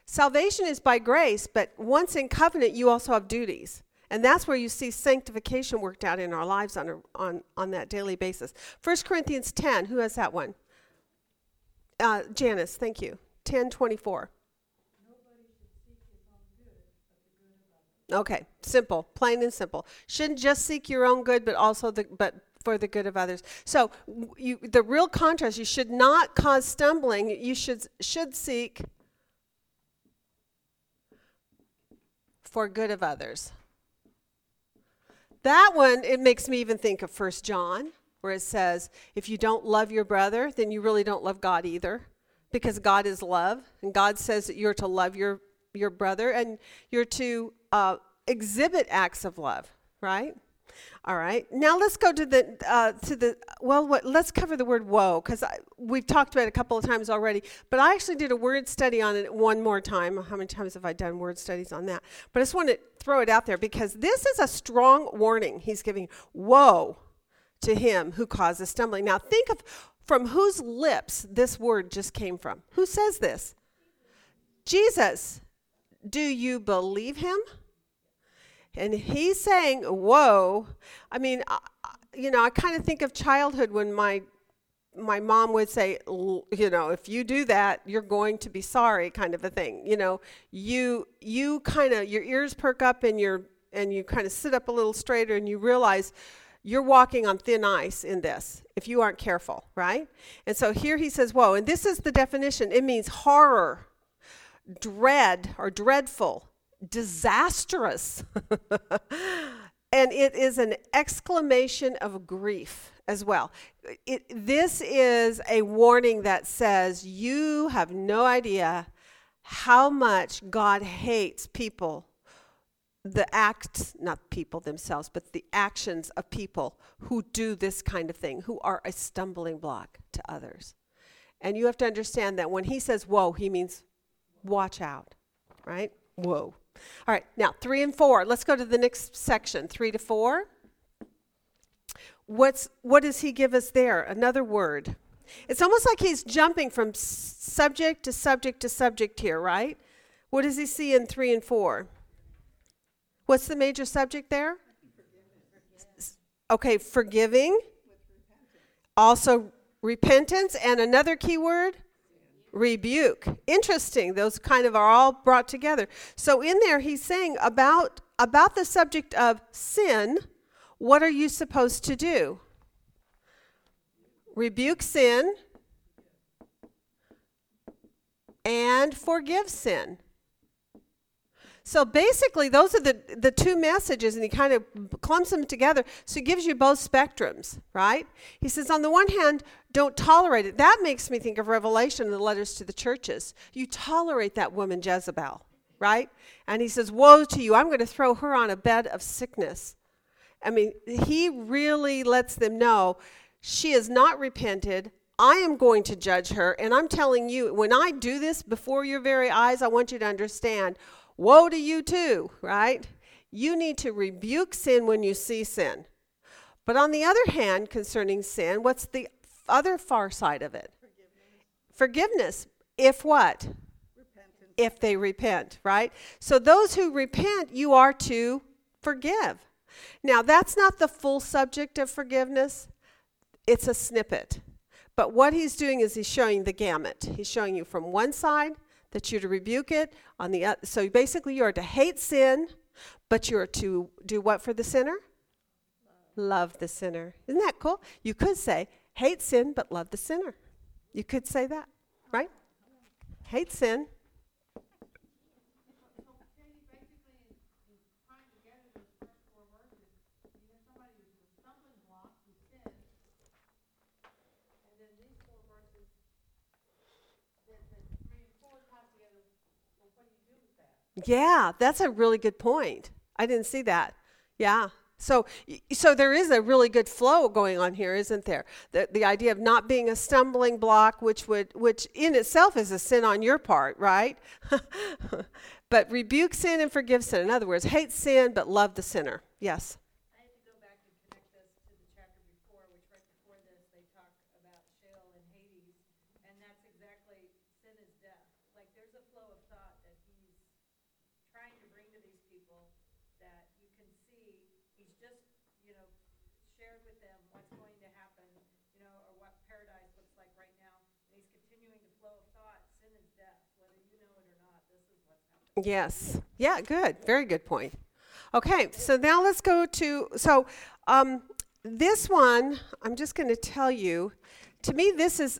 salvation is by grace, but once in covenant you also have duties. And that's where you see sanctification worked out in our lives on, a, on, on that daily basis. 1 Corinthians 10, who has that one? Uh, Janice, thank you. 10 24. Okay, simple, plain and simple. Shouldn't just seek your own good, but also the but for the good of others. So you, the real contrast: you should not cause stumbling. You should should seek for good of others. That one, it makes me even think of First John, where it says, if you don't love your brother, then you really don't love God either, because God is love, and God says that you're to love your your brother, and you're to uh, exhibit acts of love, right? All right. Now let's go to the uh, to the well. What, let's cover the word "woe" because we've talked about it a couple of times already. But I actually did a word study on it one more time. How many times have I done word studies on that? But I just want to throw it out there because this is a strong warning. He's giving woe to him who causes stumbling. Now think of from whose lips this word just came from? Who says this? Jesus. Do you believe him? And he's saying, Whoa. I mean, you know, I kind of think of childhood when my my mom would say, you know, if you do that, you're going to be sorry, kind of a thing. You know, you you kind of your ears perk up and your and you kind of sit up a little straighter and you realize you're walking on thin ice in this if you aren't careful, right? And so here he says, "Whoa!" And this is the definition. It means horror, dread, or dreadful, disastrous. [LAUGHS] and it is an exclamation of grief as well. It, this is a warning that says you have no idea how much God hates people, the acts, not people themselves, but the actions of people who do this kind of thing, who are a stumbling block to others. And you have to understand that when he says whoa, he means watch out, right? Whoa. All right, now three and four. Let's go to the next section, three to four. What's what does he give us there? Another word. It's almost like he's jumping from subject to subject to subject here, right? What does he see in three and four? What's the major subject there? Okay, forgiving. Also repentance and another key word rebuke. Interesting. Those kind of are all brought together. So in there he's saying about about the subject of sin, what are you supposed to do? Rebuke sin and forgive sin. So basically, those are the, the two messages, and he kind of clumps them together. So he gives you both spectrums, right? He says, on the one hand, don't tolerate it. That makes me think of Revelation and the letters to the churches. You tolerate that woman Jezebel, right? And he says, Woe to you, I'm going to throw her on a bed of sickness. I mean, he really lets them know she has not repented. I am going to judge her. And I'm telling you, when I do this before your very eyes, I want you to understand woe to you too, right? You need to rebuke sin when you see sin. But on the other hand, concerning sin, what's the other far side of it? Forgiveness. Forgiveness. If what? Repentance. if they repent, right? So those who repent, you are to forgive. Now, that's not the full subject of forgiveness, it's a snippet. But what he's doing is he's showing the gamut. He's showing you from one side that you're to rebuke it, on the so basically you are to hate sin, but you're to do what for the sinner? Love the sinner. Isn't that cool? You could say, hate sin, but love the sinner. You could say that, right? Hate sin, Yeah, that's a really good point. I didn't see that. Yeah. So so there is a really good flow going on here, isn't there? The the idea of not being a stumbling block which would which in itself is a sin on your part, right? [LAUGHS] but rebuke sin and forgive sin. In other words, hate sin but love the sinner. Yes. I had to go back and connect this to the chapter before, which right before this, they talk about Sheol and Hades, and that's exactly sin is death. Like, there's a flow of thought that he's trying to bring to these people that you can see, he's just, you know, shared with them what's going to happen, you know, or what paradise looks like right now, and he's continuing the flow of thought, sin is death, whether you know it or not, this is what's happening. Yes. Yeah, good. Very good point. Okay, so now let's go to so um, this one. I'm just going to tell you. To me, this is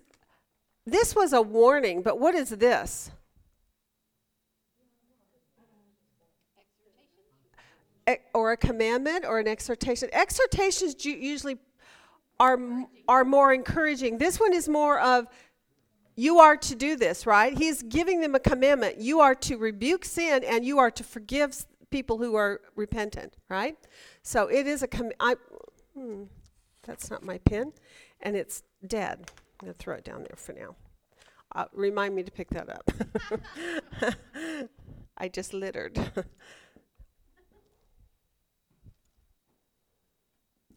this was a warning, but what is this? E- or a commandment or an exhortation. Exhortations usually are are more encouraging. This one is more of you are to do this, right? He's giving them a commandment. You are to rebuke sin and you are to forgive people who are repentant, right? So it is a com- I hmm, that's not my pen and it's dead. I'm going to throw it down there for now. Uh, remind me to pick that up. [LAUGHS] I just littered. [LAUGHS]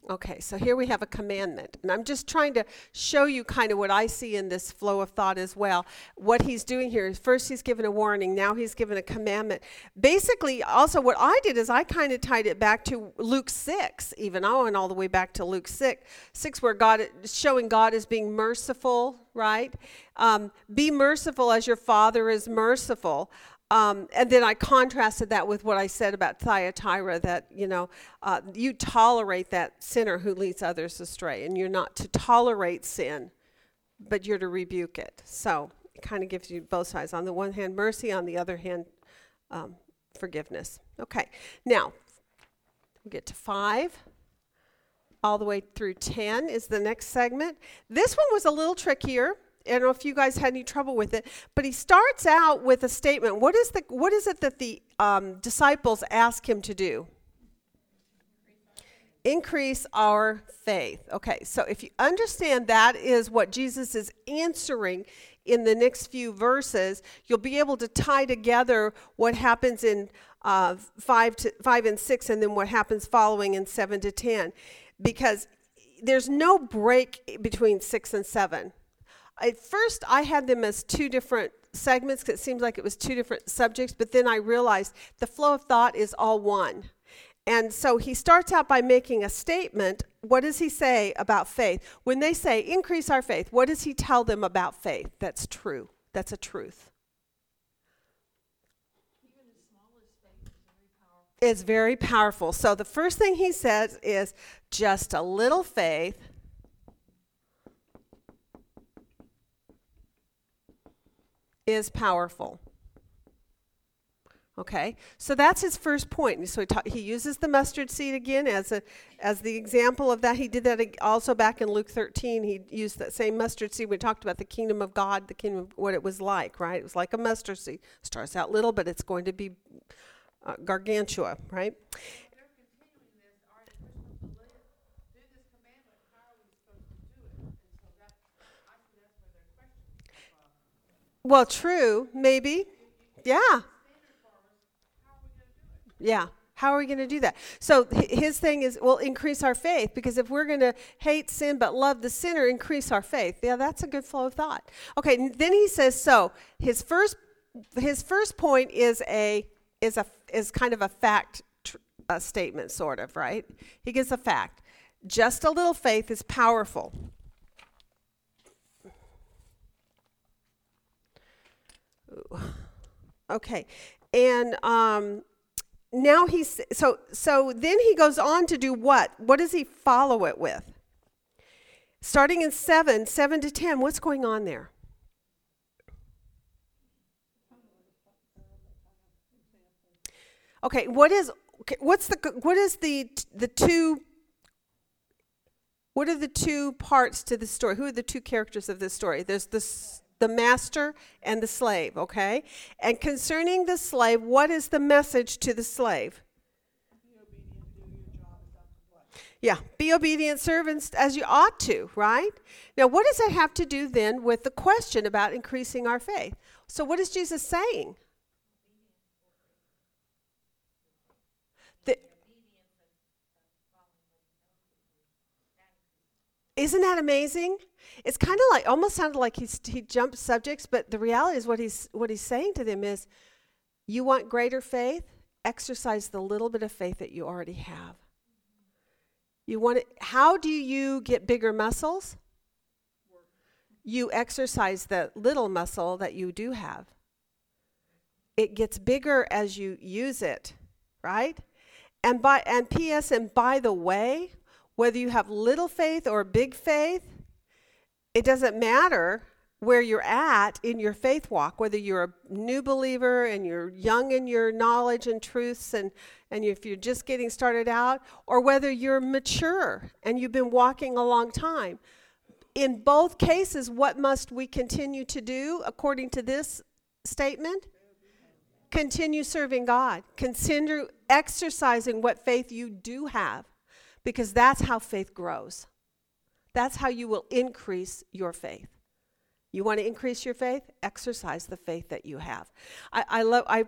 Okay, so here we have a commandment. And I'm just trying to show you kind of what I see in this flow of thought as well. What he's doing here is first he's given a warning, now he's given a commandment. Basically, also what I did is I kind of tied it back to Luke 6, even. I went all the way back to Luke 6, 6 where God showing God as being merciful, right? Um, be merciful as your Father is merciful. Um, and then I contrasted that with what I said about Thyatira that, you know, uh, you tolerate that sinner who leads others astray, and you're not to tolerate sin, but you're to rebuke it. So it kind of gives you both sides. On the one hand, mercy, on the other hand, um, forgiveness. Okay, now we get to five. All the way through 10 is the next segment. This one was a little trickier I don't know if you guys had any trouble with it, but he starts out with a statement. What is the what is it that the um, disciples ask him to do? Increase our faith. Okay, so if you understand that is what Jesus is answering in the next few verses, you'll be able to tie together what happens in uh, five to five and six, and then what happens following in seven to ten, because there's no break between six and seven at first I had them as two different segments because it seems like it was two different subjects, but then I realized the flow of thought is all one. And so he starts out by making a statement. What does he say about faith? When they say increase our faith, what does he tell them about faith? That's true. That's a truth. It's very powerful. So the first thing he says is just a little faith is powerful. Okay, so that's his first point. So he, ta- he uses the mustard seed again as a as the example of that. He did that also back in Luke 13. He used that same mustard seed. We talked about the kingdom of God, the kingdom of what it was like, right? It was like a mustard seed. Starts out little, but it's going to be uh, gargantua, right? Well, true, maybe. Yeah. Yeah. How are we going to do that? So his thing is, well, increase our faith because if we're going to hate sin but love the sinner, increase our faith. Yeah, that's a good flow of thought. Okay, then he says so. His first his first point is a is a is kind of a fact tr- a statement sort of, right? He gives a fact. Just a little faith is powerful. [SIGHS] Okay, and um, now he's so so. Then he goes on to do what? What does he follow it with? Starting in seven, seven to ten. What's going on there? Okay, what is what's the what is the the two what are the two parts to the story? Who are the two characters of this story? There's this the master and the slave, okay? And concerning the slave, what is the message to the slave? Yeah, be obedient servants as you ought to, right? Now, what does that have to do then with the question about increasing our faith? So, what is Jesus saying? The, isn't that amazing? It's kind of like almost sounded like he's he jumped subjects, but the reality is what he's what he's saying to them is, you want greater faith, exercise the little bit of faith that you already have. You want it, how do you get bigger muscles? You exercise the little muscle that you do have. It gets bigger as you use it, right? And by and PS and by the way, whether you have little faith or big faith, it doesn't matter where you're at in your faith walk, whether you're a new believer and you're young in your knowledge and truths, and, and if you're just getting started out, or whether you're mature and you've been walking a long time. In both cases, what must we continue to do according to this statement? Continue serving God. Continue exercising what faith you do have, because that's how faith grows. That's how you will increase your faith. You want to increase your faith? Exercise the faith that you have. I, I love. I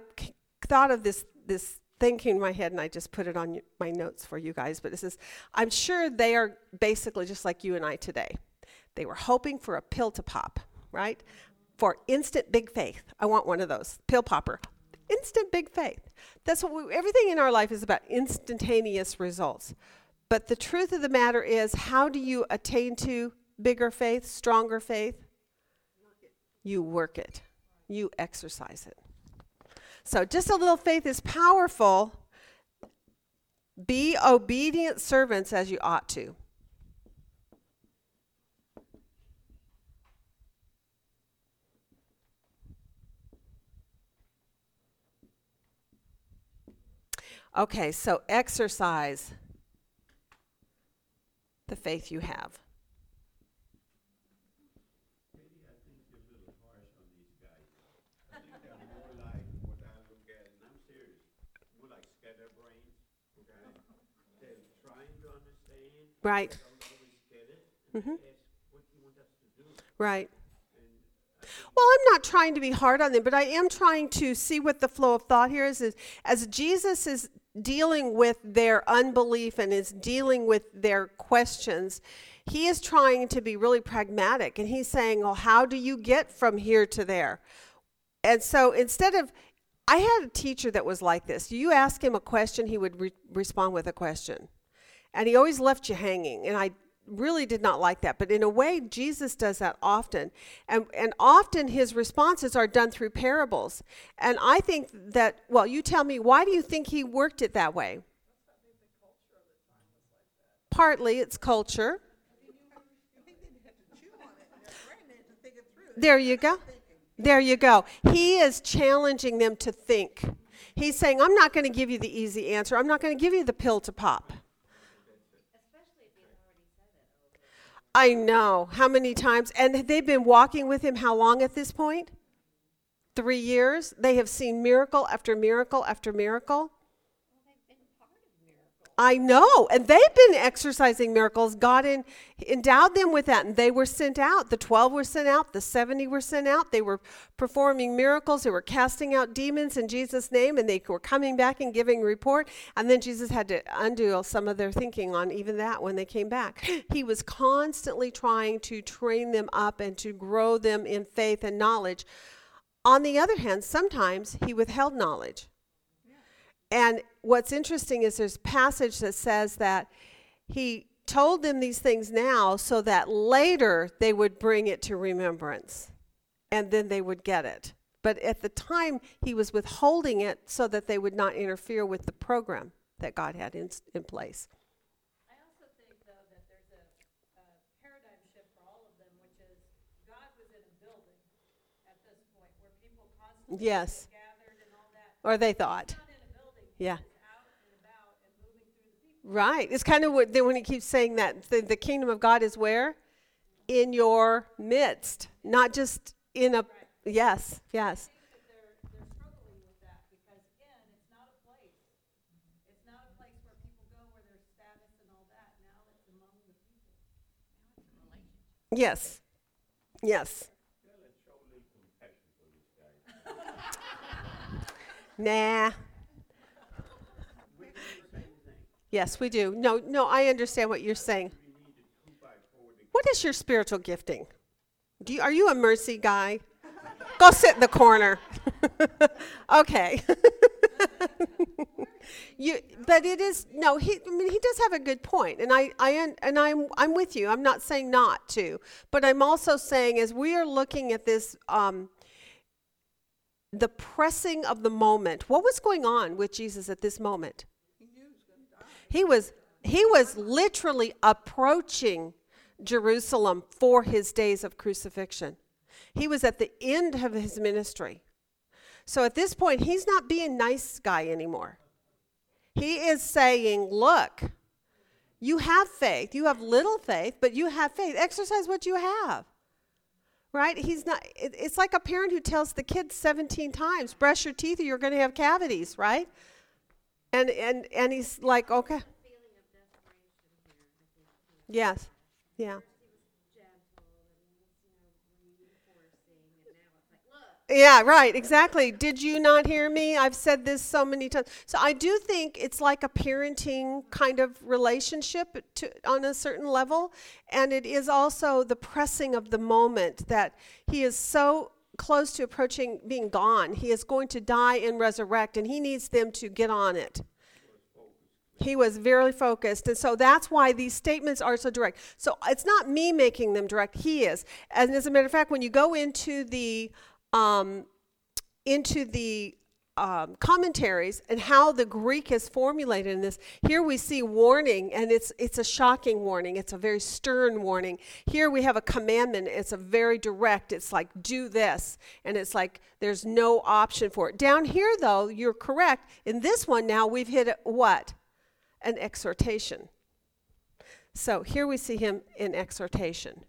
thought of this this thinking in my head, and I just put it on my notes for you guys. But it says, I'm sure they are basically just like you and I today. They were hoping for a pill to pop, right? For instant big faith. I want one of those. Pill popper. Instant big faith. That's what we, everything in our life is about instantaneous results. But the truth of the matter is, how do you attain to bigger faith, stronger faith? You work it, you exercise it. So, just a little faith is powerful. Be obedient servants as you ought to. Okay, so exercise the faith you have. Maybe I think you're a little harsh on these guys. I think they're more like, what I look at, and I'm serious, more like scatterbrains, okay? They're trying to understand, Right, don't always get it, and mm-hmm. they ask, what do you want us to do? right. Well, I'm not trying to be hard on them, but I am trying to see what the flow of thought here is. is as Jesus is dealing with their unbelief and is dealing with their questions, he is trying to be really pragmatic. And he's saying, Well, how do you get from here to there? And so instead of, I had a teacher that was like this. You ask him a question, he would re- respond with a question. And he always left you hanging. And I really did not like that. But in a way, Jesus does that often. And, and often his responses are done through parables. And I think that, well, you tell me, why do you think he worked it that way? Partly it's culture. There you go. There you go. He is challenging them to think. He's saying, I'm not going to give you the easy answer. I'm not going to give you the pill to pop. I know. How many times? And they've been walking with him how long at this point? Three years. They have seen miracle after miracle after miracle. I know. And they've been exercising miracles. God in, endowed them with that, and they were sent out. The 12 were sent out, the 70 were sent out. They were performing miracles, they were casting out demons in Jesus' name, and they were coming back and giving report. And then Jesus had to undo some of their thinking on even that when they came back. [GASPS] He was constantly trying to train them up and to grow them in faith and knowledge. On the other hand, sometimes he withheld knowledge. And what's interesting is there's a passage that says that he told them these things now so that later they would bring it to remembrance and then they would get it. But at the time, he was withholding it so that they would not interfere with the program that God had in, in place. I also think, though, that there's a, a paradigm shift for all of them, which is God was in a building at this point where people constantly Yes. gathered and all that. Or they thought. Not in a building. Yeah. Right. It's kind of what when he keeps saying that the, the kingdom of God is where? In your midst. Not just in a yes, yes. Relationship. Yes. Yes. Nah. Yes, we do. No, no, I understand what you're saying. What is your spiritual gifting? Do you, are you a mercy guy? Go sit in the corner. [LAUGHS] okay. [LAUGHS] you, but it is no. He, I mean, he does have a good point, and I, I, and I'm, I'm with you. I'm not saying not to, but I'm also saying as we are looking at this, um, the pressing of the moment. What was going on with Jesus at this moment? He was, he was literally approaching Jerusalem for his days of crucifixion. He was at the end of his ministry. So at this point, he's not being nice guy anymore. He is saying, look, you have faith. You have little faith, but you have faith. Exercise what you have. Right? He's not it, it's like a parent who tells the kids 17 times, brush your teeth or you're going to have cavities, right? And and and he's like, okay. Yes. Yeah. Yeah, right, exactly. Did you not hear me? I've said this so many times. So I do think it's like a parenting kind of relationship to, on a certain level. And it is also the pressing of the moment that he is so close to approaching being gone. He is going to die and resurrect, and he needs them to get on it. He was very focused. And so that's why these statements are so direct. So it's not me making them direct, he is. And as a matter of fact, when you go into the um, into the um, commentaries and how the Greek is formulated in this, here we see warning, and it's it's a shocking warning. It's a very stern warning. Here we have a commandment. It's a very direct. It's like do this, and it's like there's no option for it. Down here, though, you're correct. In this one, now we've hit a, what? An exhortation. So here we see him in exhortation.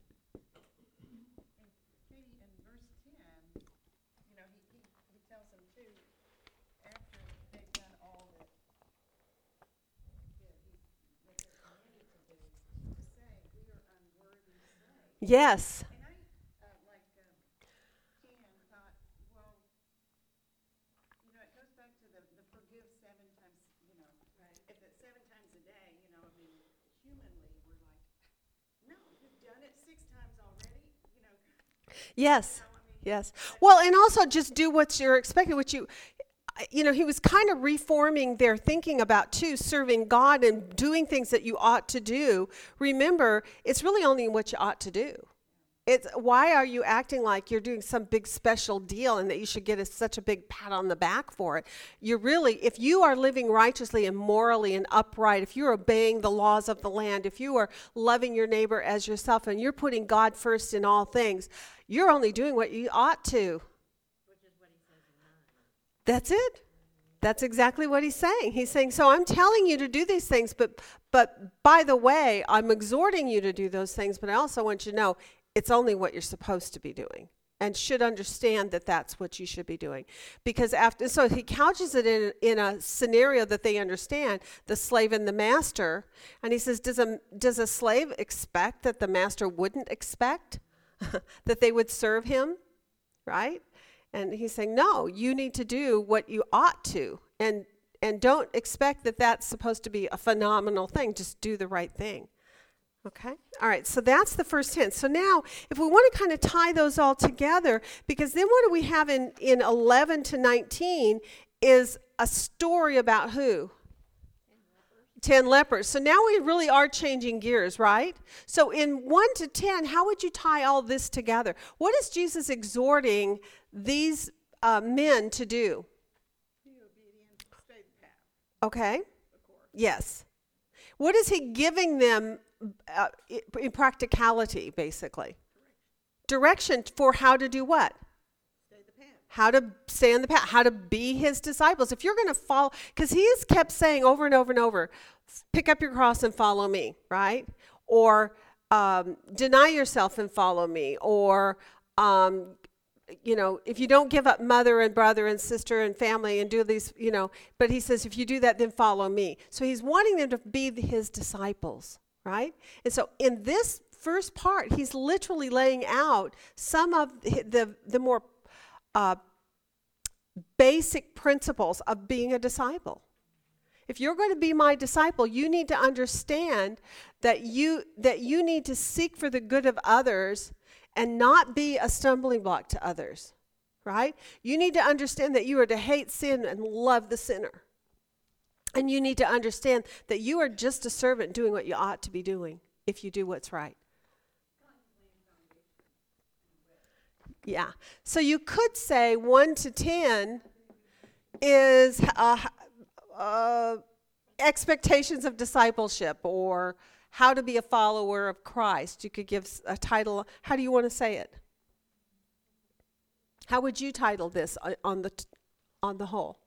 Katie, in verse ten, you know, he, he, he tells them too, after they've done all that, that he, that they're commanded to do, to say, we are unworthy to say. Yes. And I, uh, like, um, Ken thought, well, you know, it goes back to the, the forgive seven times, you know, if it's seven times a day, you know, I mean, humanly, we're like, no, you've done it six times already, you know, Yes. Yes. Well, and also just do what you're expecting, what you you know, he was kind of reforming their thinking about too serving God and doing things that you ought to do. Remember, it's really only what you ought to do. It's why are you acting like you're doing some big special deal and that you should get a, such a big pat on the back for it? You're really, if you are living righteously and morally and upright, if you're obeying the laws of the land, if you are loving your neighbor as yourself and you're putting God first in all things, you're only doing what you ought to. That's it. That's exactly what he's saying. He's saying, "So I'm telling you to do these things, but but by the way, I'm exhorting you to do those things, but I also want you to know it's only what you're supposed to be doing." And should understand that that's what you should be doing, because after so he couches it in in a scenario that they understand, the slave and the master, and he says, "Does a does a slave expect that the master wouldn't expect [LAUGHS] that they would serve him, right?" And he's saying, no, you need to do what you ought to. And, and don't expect that that's supposed to be a phenomenal thing. Just do the right thing. Okay? All right, so that's the first hint. So now, if we want to kind of tie those all together, because then what do we have in, in 11 to 19 is a story about who? Ten lepers. So now we really are changing gears, right? So in 1 to 10, how would you tie all this together? What is Jesus exhorting these uh, men to do? Okay? Yes. What is he giving them uh, in practicality, basically? Direction for how to do what? How to stay on the path, how to be his disciples. If you're going to follow, because he has kept saying over and over and over, pick up your cross and follow me, right? Or um, deny yourself and follow me. Or, um, you know, if you don't give up mother and brother and sister and family and do these, you know, but he says, if you do that, then follow me. So he's wanting them to be his disciples, right? And so in this first part, he's literally laying out some of the, the, more uh, basic principles of being a disciple. If you're going to be my disciple, you need to understand that you that you need to seek for the good of others and not be a stumbling block to others. Right? You need to understand that you are to hate sin and love the sinner. And you need to understand that you are just a servant doing what you ought to be doing if you do what's right. Yeah. So you could say 1 to 10 is uh, uh, expectations of discipleship or how to be a follower of Christ. You could give a title. How do you want to say it? How would you title this on- on the t- on the whole?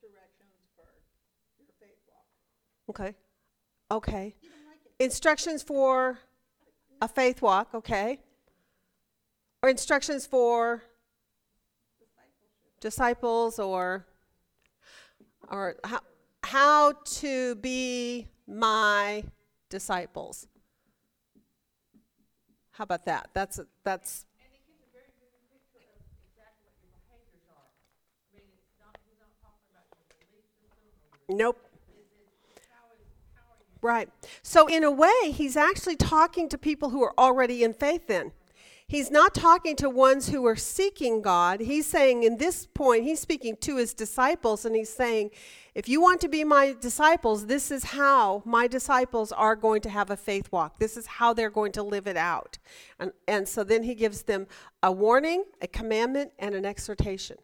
Directions for your faith walk. Okay. Okay. Instructions for a faith walk, okay? Or instructions for disciples or or how, how to be my disciples. How about that? That's a, that's Nope. Right. So, in a way, he's actually talking to people who are already in faith, then. He's not talking to ones who are seeking God. He's saying, in this point, he's speaking to his disciples, and he's saying, if you want to be my disciples, this is how my disciples are going to have a faith walk. This is how they're going to live it out. And, and so then he gives them a warning, a commandment, and an exhortation.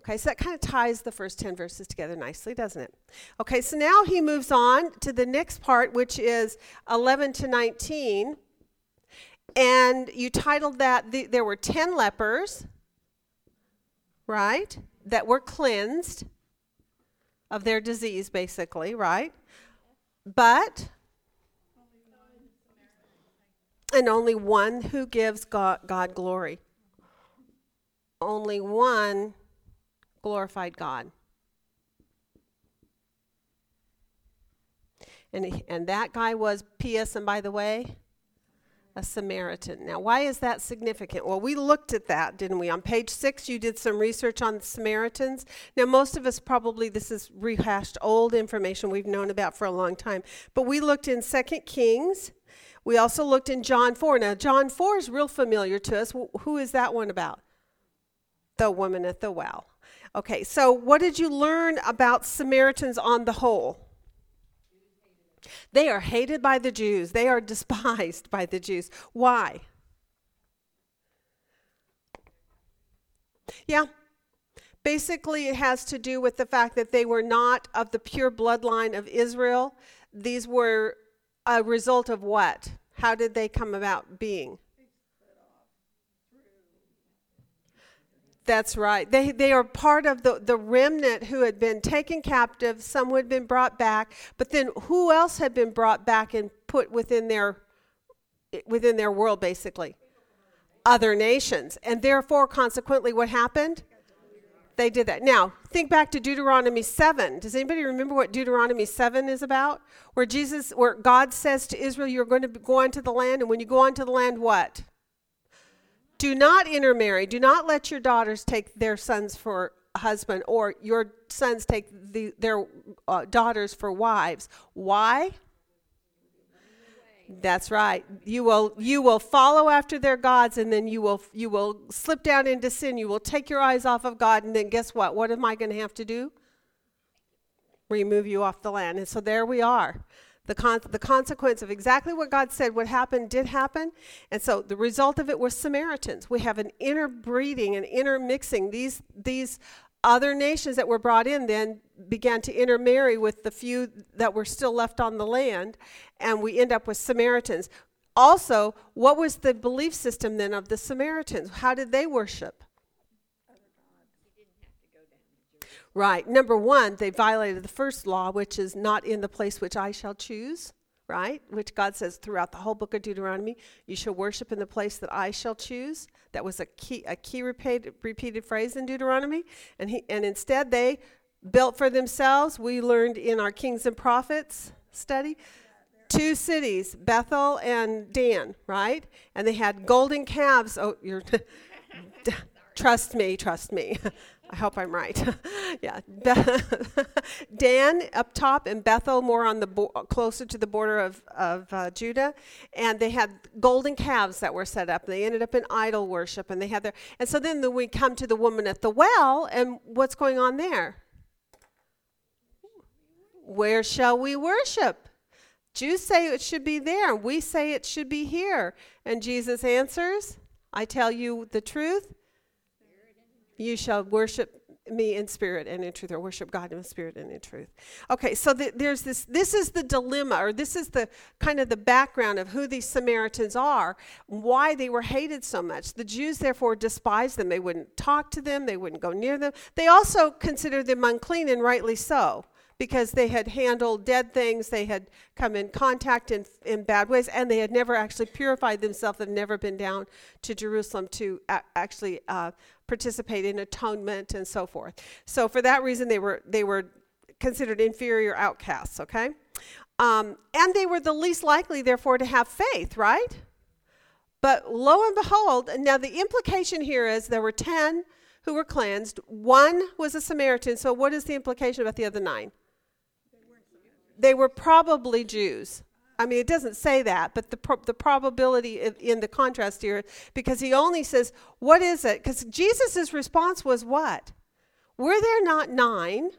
Okay, so that kind of ties the first 10 verses together nicely, doesn't it? Okay, so now he moves on to the next part, which is 11 to 19. And you titled that, the, there were 10 lepers, right, that were cleansed of their disease, basically, right? But, and only one who gives God, God glory. Only one glorified God. And, and that guy was, P.S., and by the way, a Samaritan. Now, why is that significant? Well, we looked at that, didn't we? On page six, you did some research on the Samaritans. Now, most of us probably, this is rehashed old information we've known about for a long time. But we looked in Second Kings. We also looked in John 4. Now, John 4 is real familiar to us. Who is that one about? The woman at the well. Okay, so what did you learn about Samaritans on the whole? They are hated by the Jews. They are [LAUGHS] despised by the Jews. Why? Yeah. Basically, it has to do with the fact that they were not of the pure bloodline of Israel. These were a result of what? How did they come about being? That's right. They, they are part of the, the remnant who had been taken captive. Some had been brought back. But then who else had been brought back and put within their, within their world, basically? Other nations. And therefore, consequently, what happened? They did that. Now, think back to Deuteronomy 7. Does anybody remember what Deuteronomy 7 is about? Where Jesus, where God says to Israel, you're going to go onto the land, and when you go onto the land, what? Do not intermarry. Do not let your daughters take their sons for husband or your sons take the, their uh, daughters for wives. Why? That's right. You will you will follow after their gods and then you will you will slip down into sin. You will take your eyes off of God and then guess what? What am I going to have to do? Remove you off the land. And so there we are the, con- the consequence of exactly what God said would happen did happen. And so the result of it was Samaritans. We have an interbreeding and intermixing. These, these other nations that were brought in then began to intermarry with the few that were still left on the land, and we end up with Samaritans. Also, what was the belief system then of the Samaritans? How did they worship? Right. Number one, they violated the first law, which is not in the place which I shall choose, right? Which God says throughout the whole book of Deuteronomy, you shall worship in the place that I shall choose. That was a key, a key repeated, repeated phrase in Deuteronomy. And, he, and instead, they built for themselves, we learned in our Kings and Prophets study, two cities, Bethel and Dan, right? And they had golden calves. Oh, you're. [LAUGHS] trust me, trust me. [LAUGHS] I hope I'm right. [LAUGHS] yeah, [LAUGHS] Dan up top and Bethel more on the bo- closer to the border of of uh, Judah, and they had golden calves that were set up. They ended up in idol worship, and they had their. And so then we come to the woman at the well, and what's going on there? Where shall we worship? Jews say it should be there. We say it should be here. And Jesus answers, I tell you the truth you shall worship me in spirit and in truth, or worship God in spirit and in truth. Okay, so the, there's this. This is the dilemma, or this is the kind of the background of who these Samaritans are, why they were hated so much. The Jews therefore despised them. They wouldn't talk to them. They wouldn't go near them. They also considered them unclean, and rightly so because they had handled dead things, they had come in contact in, in bad ways, and they had never actually purified themselves, they've never been down to Jerusalem to a- actually uh, participate in atonement and so forth. So for that reason, they were they were considered inferior outcasts. Okay, um, and they were the least likely, therefore, to have faith. Right. But lo and behold, now the implication here is there were ten who were cleansed. One was a Samaritan. So, what is the implication about the other nine? They were probably Jews. I mean, it doesn't say that, but the, pro- the probability in, in the contrast here, because he only says, What is it? Because Jesus' response was what? Were there not nine?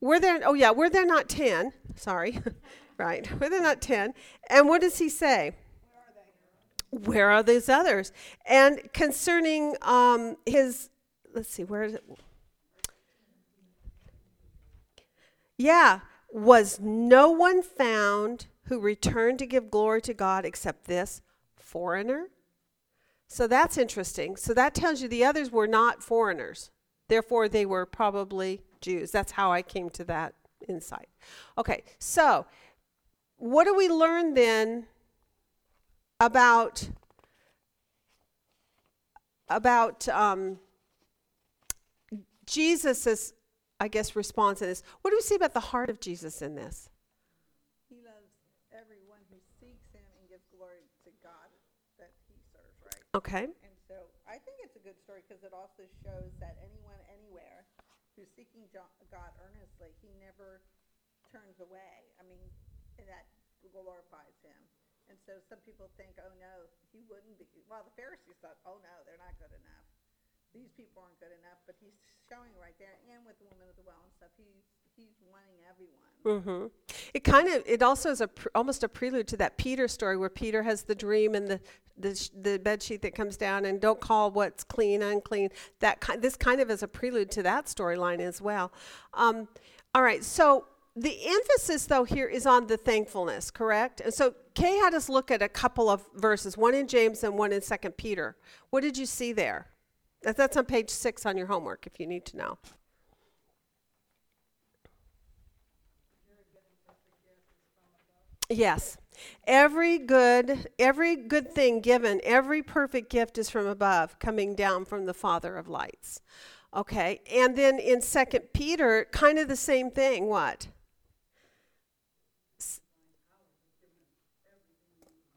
Were there, oh yeah, were there not ten? Sorry, [LAUGHS] right. Were there not ten? And what does he say? Where are these others? And concerning um, his, let's see, where is it? Yeah, was no one found who returned to give glory to God except this foreigner? So that's interesting. So that tells you the others were not foreigners. Therefore, they were probably Jews. That's how I came to that insight. Okay, so what do we learn then about about um, Jesus's, I guess, response in this? What do we see about the heart of Jesus in this? He loves everyone who seeks him and gives glory to God that he serves, right? Okay. And so I think it's a good story because it also shows that anyone, anywhere, who's seeking God earnestly, he never turns away. I mean, that glorifies him. And so some people think, oh no, he wouldn't be. Well, the Pharisees thought, oh no, they're not good enough. These people aren't good enough. But he's showing right there, and with the woman of the well and stuff, he's he's wanting everyone. hmm It kind of it also is a pr- almost a prelude to that Peter story where Peter has the dream and the the, sh- the bed sheet that comes down and don't call what's clean unclean. That ki- this kind of is a prelude to that storyline as well. Um, all right, so the emphasis though here is on the thankfulness, correct? And so Kay had us look at a couple of verses, one in James and one in Second Peter. What did you see there? That- That's on page six on your homework if you need to know. Yes. Every good every good thing given, every perfect gift is from above, coming down from the Father of lights. Okay. And then in Second Peter, kind of the same thing. What?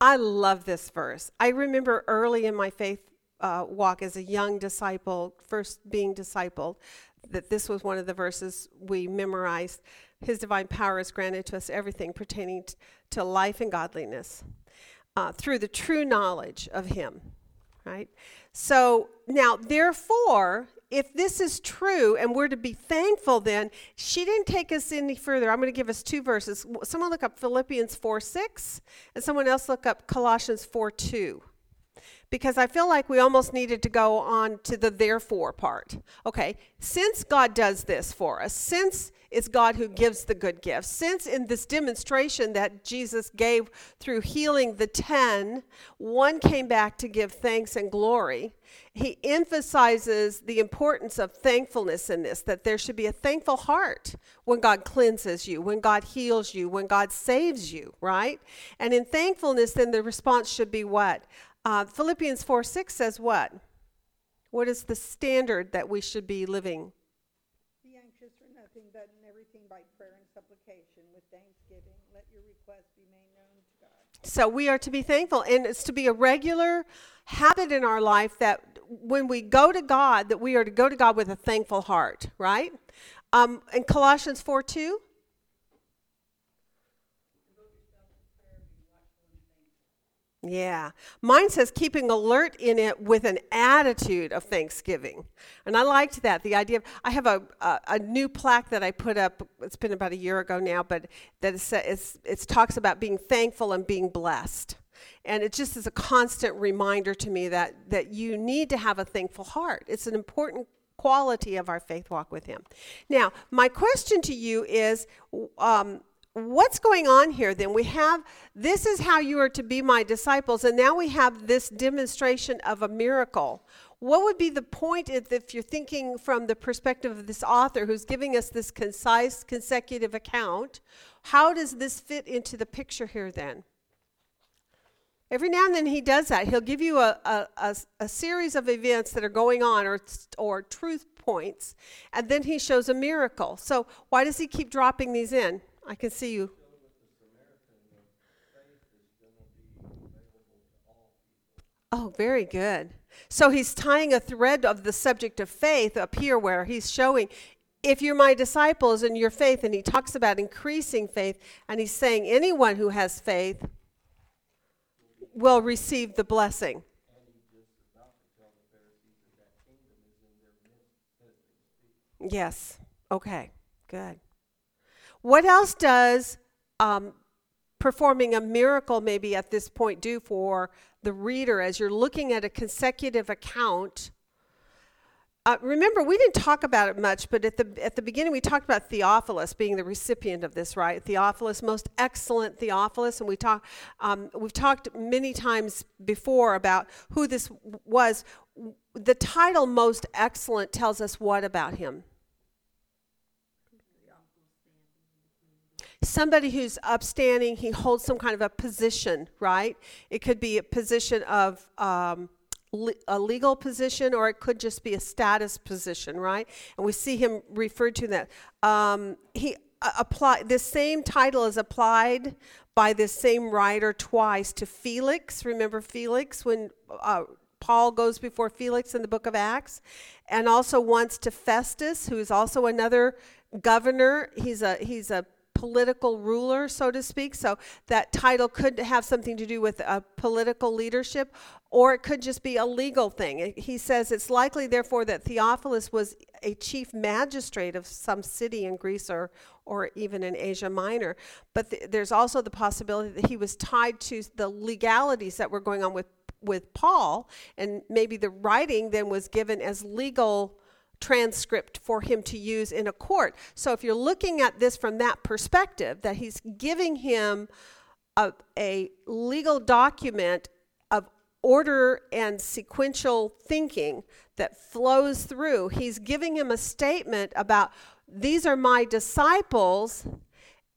I love this verse. I remember early in my faith uh, walk as a young disciple, first being discipled, that this was one of the verses we memorized. His divine power is granted to us everything pertaining t- to life and godliness uh, through the true knowledge of Him. Right? So now, therefore, if this is true and we're to be thankful, then she didn't take us any further. I'm going to give us two verses. Someone look up Philippians 4 6, and someone else look up Colossians 4 2 because I feel like we almost needed to go on to the therefore part. Okay, since God does this for us, since it's God who gives the good gifts, since in this demonstration that Jesus gave through healing the ten, one came back to give thanks and glory, he emphasizes the importance of thankfulness in this, that there should be a thankful heart when God cleanses you, when God heals you, when God saves you, right? And in thankfulness, then the response should be what? Uh, Philippians 4 6 says what? What is the standard that we should be living? Be anxious for nothing, but in everything by prayer and supplication with thanksgiving, let your requests be made known to God. So we are to be thankful, and it's to be a regular habit in our life that when we go to God, that we are to go to God with a thankful heart, right? Um, in Colossians 4 2, Yeah. Mine says keeping alert in it with an attitude of thanksgiving. And I liked that. The idea of, I have a, a, a new plaque that I put up, it's been about a year ago now, but that is, it's, it talks about being thankful and being blessed. And it just is a constant reminder to me that, that you need to have a thankful heart. It's an important quality of our faith walk with Him. Now, my question to you is um, what's going on here then? We have this is how you are to be my disciples, and now we have this demonstration of a miracle. What would be the point if, if you're thinking from the perspective of this author who's giving us this concise, consecutive account? How does this fit into the picture here then? Every now and then he does that. He'll give you a, a, a, a series of events that are going on or, or truth points, and then he shows a miracle. So, why does he keep dropping these in? I can see you. Oh, very good. So he's tying a thread of the subject of faith up here where he's showing if you're my disciples and your faith, and he talks about increasing faith, and he's saying anyone who has faith will receive the blessing. Yes. Okay. Good. What else does um, performing a miracle maybe at this point do for the reader as you're looking at a consecutive account? Uh, remember, we didn't talk about it much, but at the at the beginning we talked about Theophilus being the recipient of this, right? Theophilus, most excellent Theophilus, and we talk um, we've talked many times before about who this was. The title "most excellent" tells us what about him? Somebody who's upstanding, he holds some kind of a position, right? It could be a position of um, le- a legal position, or it could just be a status position, right? And we see him referred to that. Um, he uh, apply this same title is applied by this same writer twice to Felix. Remember Felix when uh, Paul goes before Felix in the book of Acts, and also once to Festus, who is also another governor. He's a he's a political ruler, so to speak. So that title could have something to do with a political leadership, or it could just be a legal thing. He says it's likely, therefore, that Theophilus was a chief magistrate of some city in Greece or, or even in Asia Minor. But th- there's also the possibility that he was tied to the legalities that were going on with, with Paul, and maybe the writing then was given as legal transcript for him to use in a court. So if you're looking at this from that perspective, that he's giving him a, a legal document of order and sequential thinking that flows through, he's giving him a statement about these are my disciples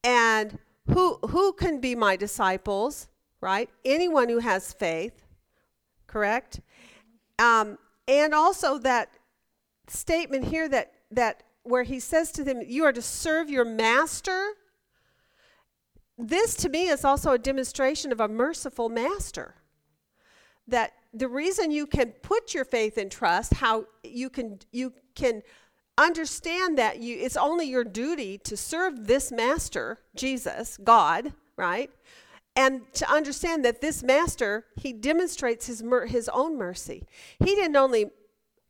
and who who can be my disciples, right? Anyone who has faith, correct? Um, and also that statement here that that where he says to them, "You are to serve your master." This to me is also a demonstration of a merciful master. That the reason you can put your faith and trust, how you can you can understand that you it's only your duty to serve this master, Jesus, God, right? And to understand that this master, he demonstrates his mer- his own mercy. He didn't only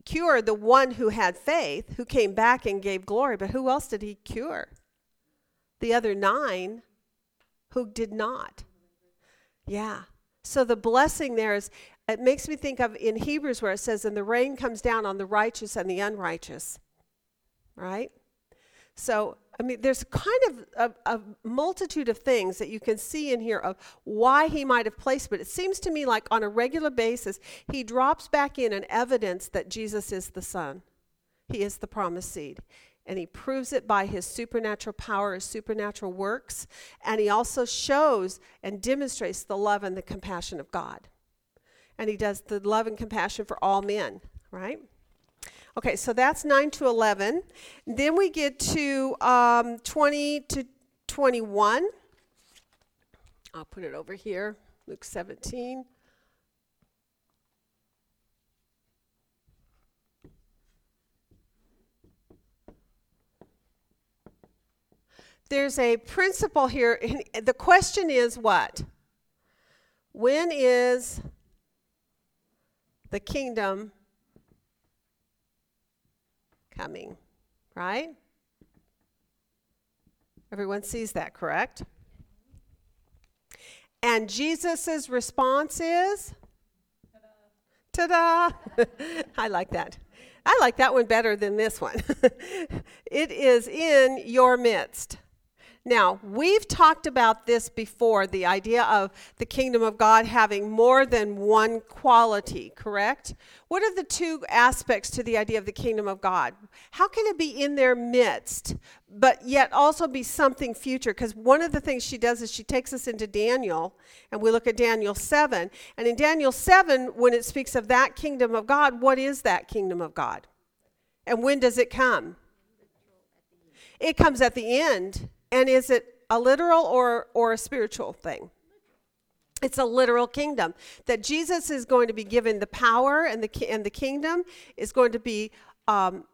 cure the one who had faith, who came back and gave glory, but who else did he cure? The other nine who did not. Yeah. So the blessing there is, it makes me think of in Hebrews where it says, and the rain comes down on the righteous and the unrighteous. Right? So, I mean, there's kind of a, a, multitude of things that you can see in here of why he might have placed, but it seems to me like on a regular basis, he drops back in an evidence that Jesus is the Son. He is the promised seed. And he proves it by his supernatural power, his supernatural works. And he also shows and demonstrates the love and the compassion of God. And he does the love and compassion for all men, right? Okay, so that's 9 to 11. Then we get to um, 20 to 21. I'll put it over here, Luke 17. There's a principle here. The question is what? When is the kingdom coming, right? Everyone sees that, correct? And Jesus' response is? Ta da! [LAUGHS] I like that. I like that one better than this one. [LAUGHS] it is in your midst. Now, we've talked about this before the idea of the kingdom of God having more than one quality, correct? What are the two aspects to the idea of the kingdom of God? How can it be in their midst, but yet also be something future? Because one of the things she does is she takes us into Daniel, and we look at Daniel 7. And in Daniel 7, when it speaks of that kingdom of God, what is that kingdom of God? And when does it come? It comes at the end and is it a literal or, or a spiritual thing? It's a literal kingdom that Jesus is going to be given the power and the and the kingdom is going to be um,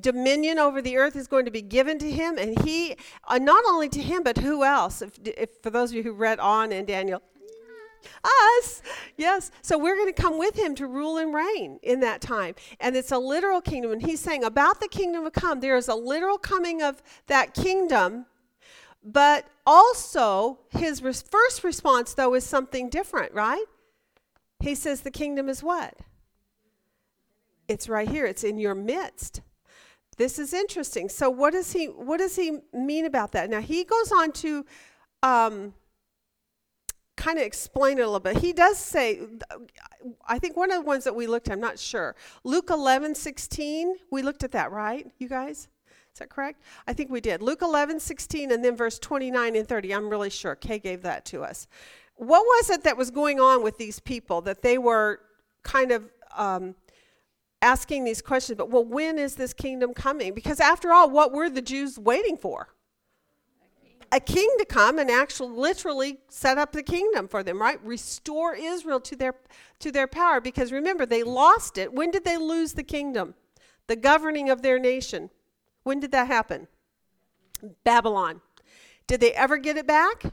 dominion over the earth is going to be given to him, and he uh, not only to him but who else? If, if for those of you who read on in Daniel, us, yes. So we're going to come with him to rule and reign in that time, and it's a literal kingdom. And he's saying about the kingdom to come, there is a literal coming of that kingdom but also, his res- first response, though, is something different, right? He says, The kingdom is what? It's right here, it's in your midst. This is interesting. So, what does he, what does he mean about that? Now, he goes on to um, kind of explain it a little bit. He does say, I think one of the ones that we looked at, I'm not sure. Luke 11, 16, we looked at that, right, you guys? Is that correct? I think we did. Luke 11, 16, and then verse 29 and 30. I'm really sure. Kay gave that to us. What was it that was going on with these people that they were kind of um, asking these questions? But, well, when is this kingdom coming? Because after all, what were the Jews waiting for? A king to come and actually literally set up the kingdom for them, right? Restore Israel to their to their power because remember they lost it. When did they lose the kingdom? The governing of their nation. When did that happen? Babylon. Did they ever get it back?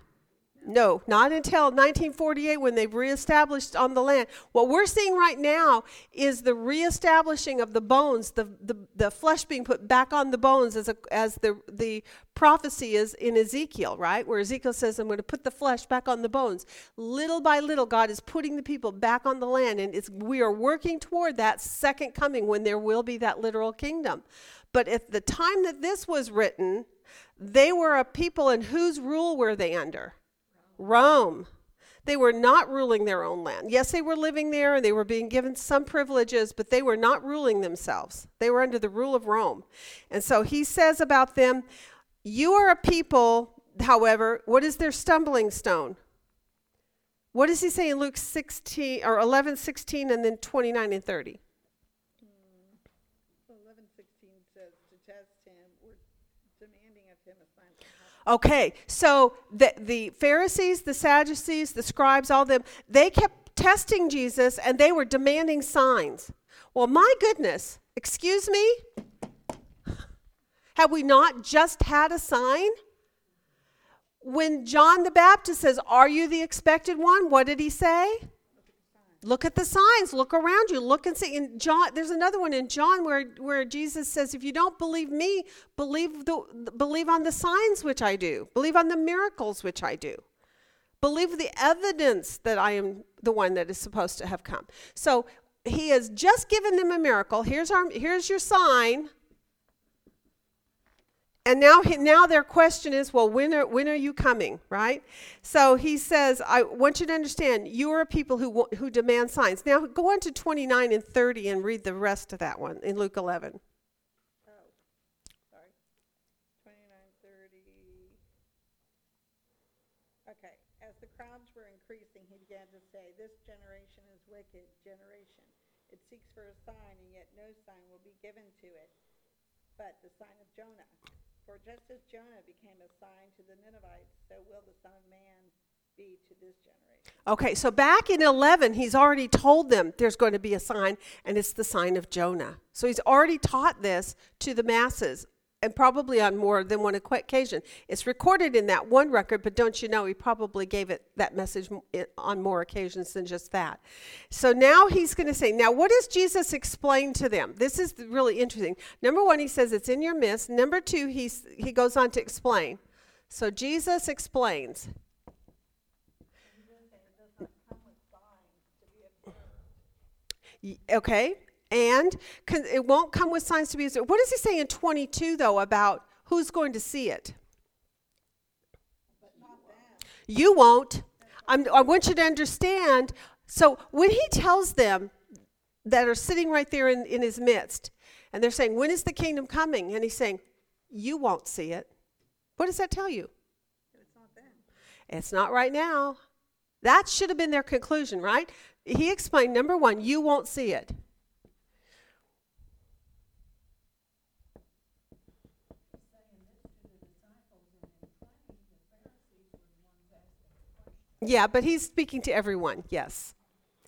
No, not until 1948 when they've reestablished on the land. What we're seeing right now is the reestablishing of the bones, the, the, the flesh being put back on the bones as, a, as the, the prophecy is in Ezekiel, right? Where Ezekiel says, I'm going to put the flesh back on the bones. Little by little, God is putting the people back on the land, and it's, we are working toward that second coming when there will be that literal kingdom. But at the time that this was written, they were a people, and whose rule were they under? Rome. They were not ruling their own land. Yes, they were living there and they were being given some privileges, but they were not ruling themselves. They were under the rule of Rome. And so he says about them, You are a people, however, what is their stumbling stone? What does he say in Luke 16 or 11, 16, and then 29 and 30? Eleven sixteen says to test him, we're demanding of him a sign from heaven. Okay, so the, the Pharisees, the Sadducees, the scribes, all them, they kept testing Jesus and they were demanding signs. Well, my goodness, excuse me? Have we not just had a sign? When John the Baptist says, Are you the expected one? What did he say? Look at the signs. Look around you. Look and see. In John, there's another one in John where, where Jesus says, "If you don't believe me, believe the believe on the signs which I do. Believe on the miracles which I do. Believe the evidence that I am the one that is supposed to have come." So he has just given them a miracle. Here's our here's your sign. And now, now their question is, well, when are, when are you coming, right? So he says, I want you to understand, you are a people who, who demand signs. Now go on to 29 and 30 and read the rest of that one in Luke 11. Oh, sorry. Twenty-nine, thirty. Okay, as the crowds were increasing, he began to say, This generation is wicked generation. It seeks for a sign, and yet no sign will be given to it, but the sign of Jonah. For just as Jonah became a sign to the Ninevites, so will the Son of Man be to this generation. Okay, so back in 11, he's already told them there's going to be a sign, and it's the sign of Jonah. So he's already taught this to the masses, and probably on more than one occasion. It's recorded in that one record, but don't you know, he probably gave it that message on more occasions than just that. So now he's going to say, now what does Jesus explain to them? This is really interesting. Number one, he says it's in your midst. Number two, he's, he goes on to explain. So Jesus explains. Okay, and it won't come with signs to be. Used? What does he say in 22 though about who's going to see it? You won't. I'm, I want you to understand. So when he tells them that are sitting right there in, in his midst, and they're saying, When is the kingdom coming? And he's saying, You won't see it. What does that tell you? It's not. It's not right now. That should have been their conclusion, right? He explained number one, you won't see it. Yeah, but he's speaking to everyone, yes.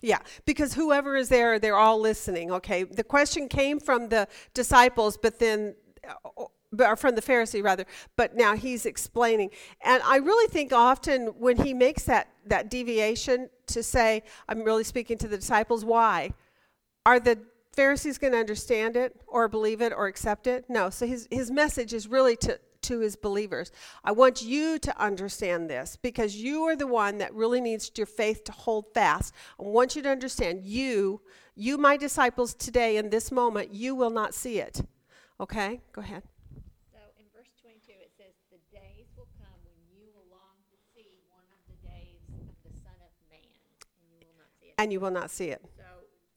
Yeah, because whoever is there, they're all listening, okay? The question came from the disciples, but then, uh, or from the Pharisee rather, but now he's explaining. And I really think often when he makes that, that deviation to say, I'm really speaking to the disciples, why? Are the Pharisees going to understand it or believe it or accept it? No. So his, his message is really to, to his believers. I want you to understand this because you are the one that really needs your faith to hold fast. I want you to understand you, you, my disciples, today in this moment, you will not see it. Okay? Go ahead. So in verse twenty-two, it says, "The days will come when you will long to see one of the days of the Son of Man, and you will not see it." And you will not see it. So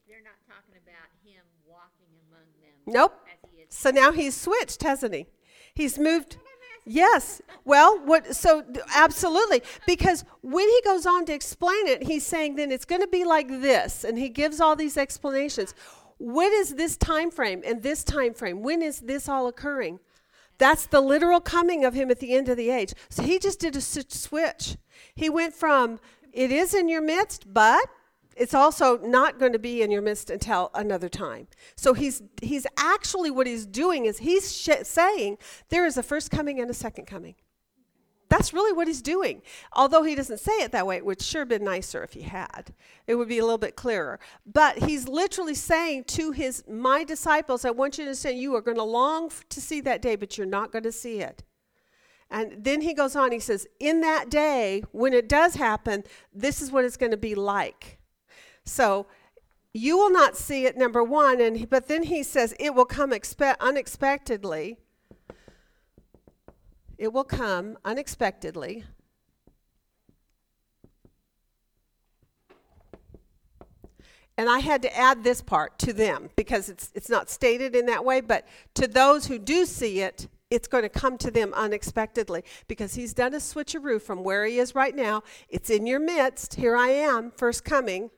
they're not talking about him walking among them. Nope. As he is. So now he's switched, hasn't he? He's moved. Yes. Well, what so absolutely because when he goes on to explain it, he's saying then it's going to be like this and he gives all these explanations. What is this time frame and this time frame? When is this all occurring? That's the literal coming of him at the end of the age. So he just did a switch. He went from it is in your midst, but it's also not going to be in your midst until another time. So he's he's actually what he's doing is he's sh- saying there is a first coming and a second coming. That's really what he's doing. Although he doesn't say it that way, it would sure been nicer if he had. It would be a little bit clearer. But he's literally saying to his my disciples, I want you to understand you are going to long to see that day, but you're not going to see it. And then he goes on, he says, In that day, when it does happen, this is what it's going to be like. So you will not see it, number one, and but then he says it will come expe- unexpectedly. It will come unexpectedly. And I had to add this part to them because it's, it's not stated in that way, but to those who do see it, it's going to come to them unexpectedly because he's done a switcheroo from where he is right now. It's in your midst. Here I am, first coming.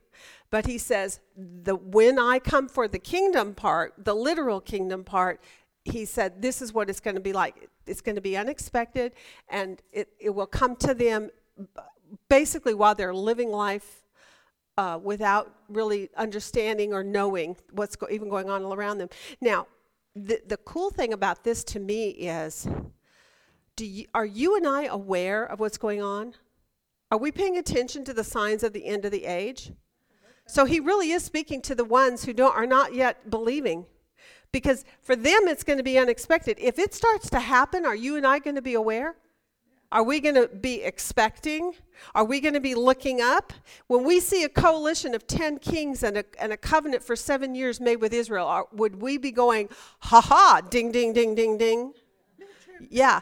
But he says, the when I come for the kingdom part, the literal kingdom part, he said, this is what it's going to be like. It's going to be unexpected, and it, it will come to them basically while they're living life uh, without really understanding or knowing what's go- even going on all around them. Now, the, the cool thing about this to me is do you, are you and I aware of what's going on? Are we paying attention to the signs of the end of the age? So he really is speaking to the ones who don't, are not yet believing. Because for them, it's going to be unexpected. If it starts to happen, are you and I going to be aware? Are we going to be expecting? Are we going to be looking up? When we see a coalition of 10 kings and a, and a covenant for seven years made with Israel, are, would we be going, ha ha, ding, ding, ding, ding, ding? Yeah,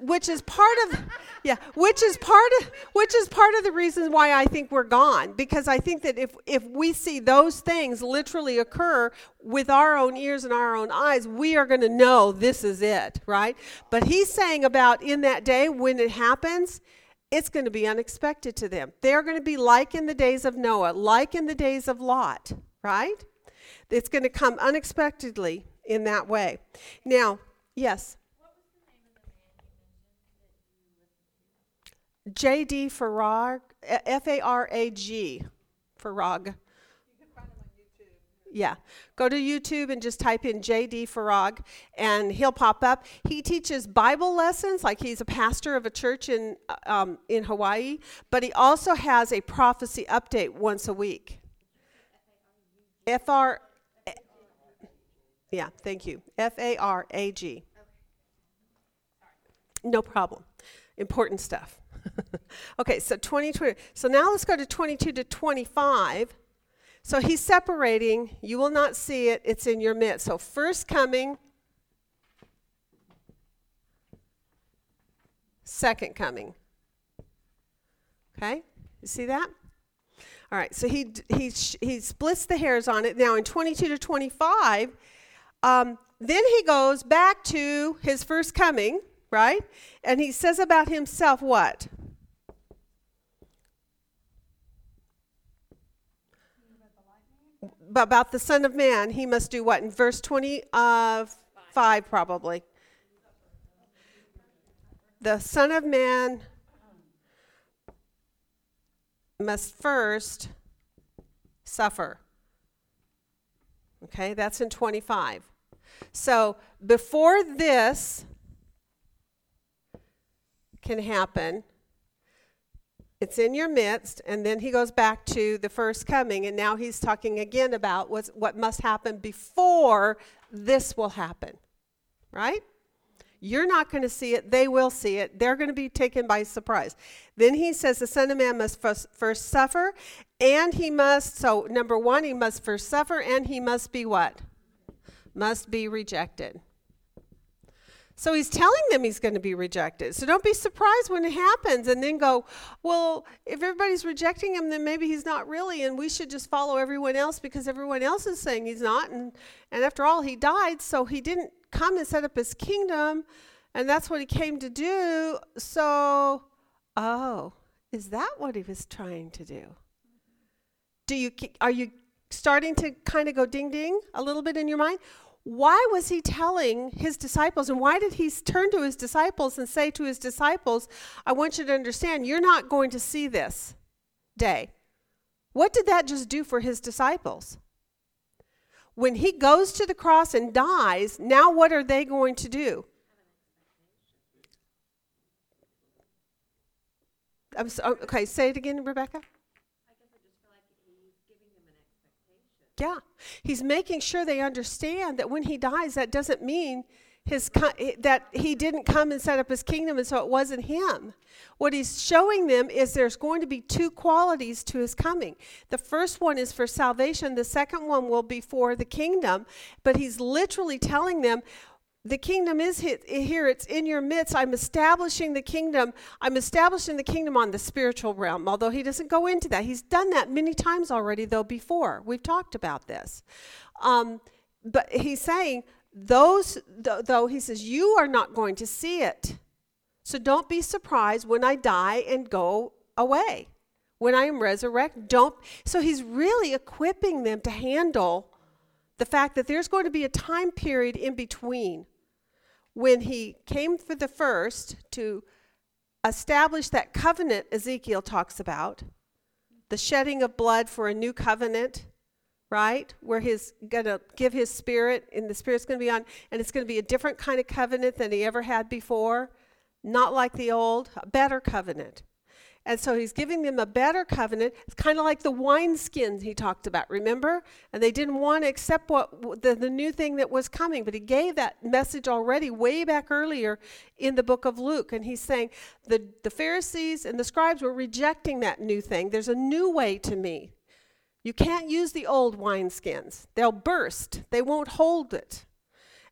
which is part of, yeah, which is part of, which is part of the reason why I think we're gone. Because I think that if if we see those things literally occur with our own ears and our own eyes, we are going to know this is it, right? But he's saying about in that day when it happens, it's going to be unexpected to them. They're going to be like in the days of Noah, like in the days of Lot, right? It's going to come unexpectedly in that way. Now, yes. J.D. Farag, F A R A G, Farag. You can find him on YouTube. Yeah. Go to YouTube and just type in J.D. Farag and he'll pop up. He teaches Bible lessons, like he's a pastor of a church in, uh, um, in Hawaii, but he also has a prophecy update once a week. F R. Yeah, thank you. F A R A G. No problem. Important stuff. [LAUGHS] okay, so 2020. So now let's go to 22 to 25. So he's separating. You will not see it. It's in your midst. So first coming, second coming. Okay? You see that? All right. So he he he splits the hairs on it. Now in 22 to 25, um, then he goes back to his first coming, right? And he says about himself what? About the Son of Man, he must do what? In verse 20 of 5, probably. The Son of Man must first suffer. Okay, that's in 25. So before this can happen, it's in your midst, and then he goes back to the first coming, and now he's talking again about what's, what must happen before this will happen. Right? You're not going to see it. They will see it. They're going to be taken by surprise. Then he says the Son of Man must first, first suffer, and he must, so number one, he must first suffer, and he must be what? Must be rejected. So he's telling them he's going to be rejected. So don't be surprised when it happens and then go, well, if everybody's rejecting him, then maybe he's not really, and we should just follow everyone else because everyone else is saying he's not. And, and after all, he died, so he didn't come and set up his kingdom, and that's what he came to do. So, oh, is that what he was trying to do? Do you are you starting to kind of go ding ding a little bit in your mind? Why was he telling his disciples, and why did he turn to his disciples and say to his disciples, I want you to understand, you're not going to see this day? What did that just do for his disciples? When he goes to the cross and dies, now what are they going to do? I'm so, okay, say it again, Rebecca. Yeah. He's making sure they understand that when he dies, that doesn't mean his eh, that he didn't come and set up his kingdom and so it wasn't him. What he's showing them is there's going to be two qualities to his coming. The first one is for salvation, the second one will be for the kingdom, but he's literally telling them the kingdom is here. It's in your midst. I'm establishing the kingdom. I'm establishing the kingdom on the spiritual realm. Although he doesn't go into that he's done that many times already though before. We've talked about this. Um, but he's saying those th- though he says you are not going to see it. So don't be surprised when i die and go away. When i am resurrected don't so he's really equipping them to handle the fact that there's going to be a time period in between when he came for the first to establish that covenant Ezekiel talks about, the shedding of blood for a new covenant, right? Where he's going to give his spirit, and the spirit's going to be on, and it's going to be a different kind of covenant than he ever had before, not like the old, a better covenant. And so he's giving them a better covenant. It's kind of like the wineskins he talked about, remember? And they didn't want to accept what the, the new thing that was coming, but he gave that message already way back earlier in the book of Luke. And he's saying the, the Pharisees and the scribes were rejecting that new thing. There's a new way to me. You can't use the old wineskins, they'll burst, they won't hold it.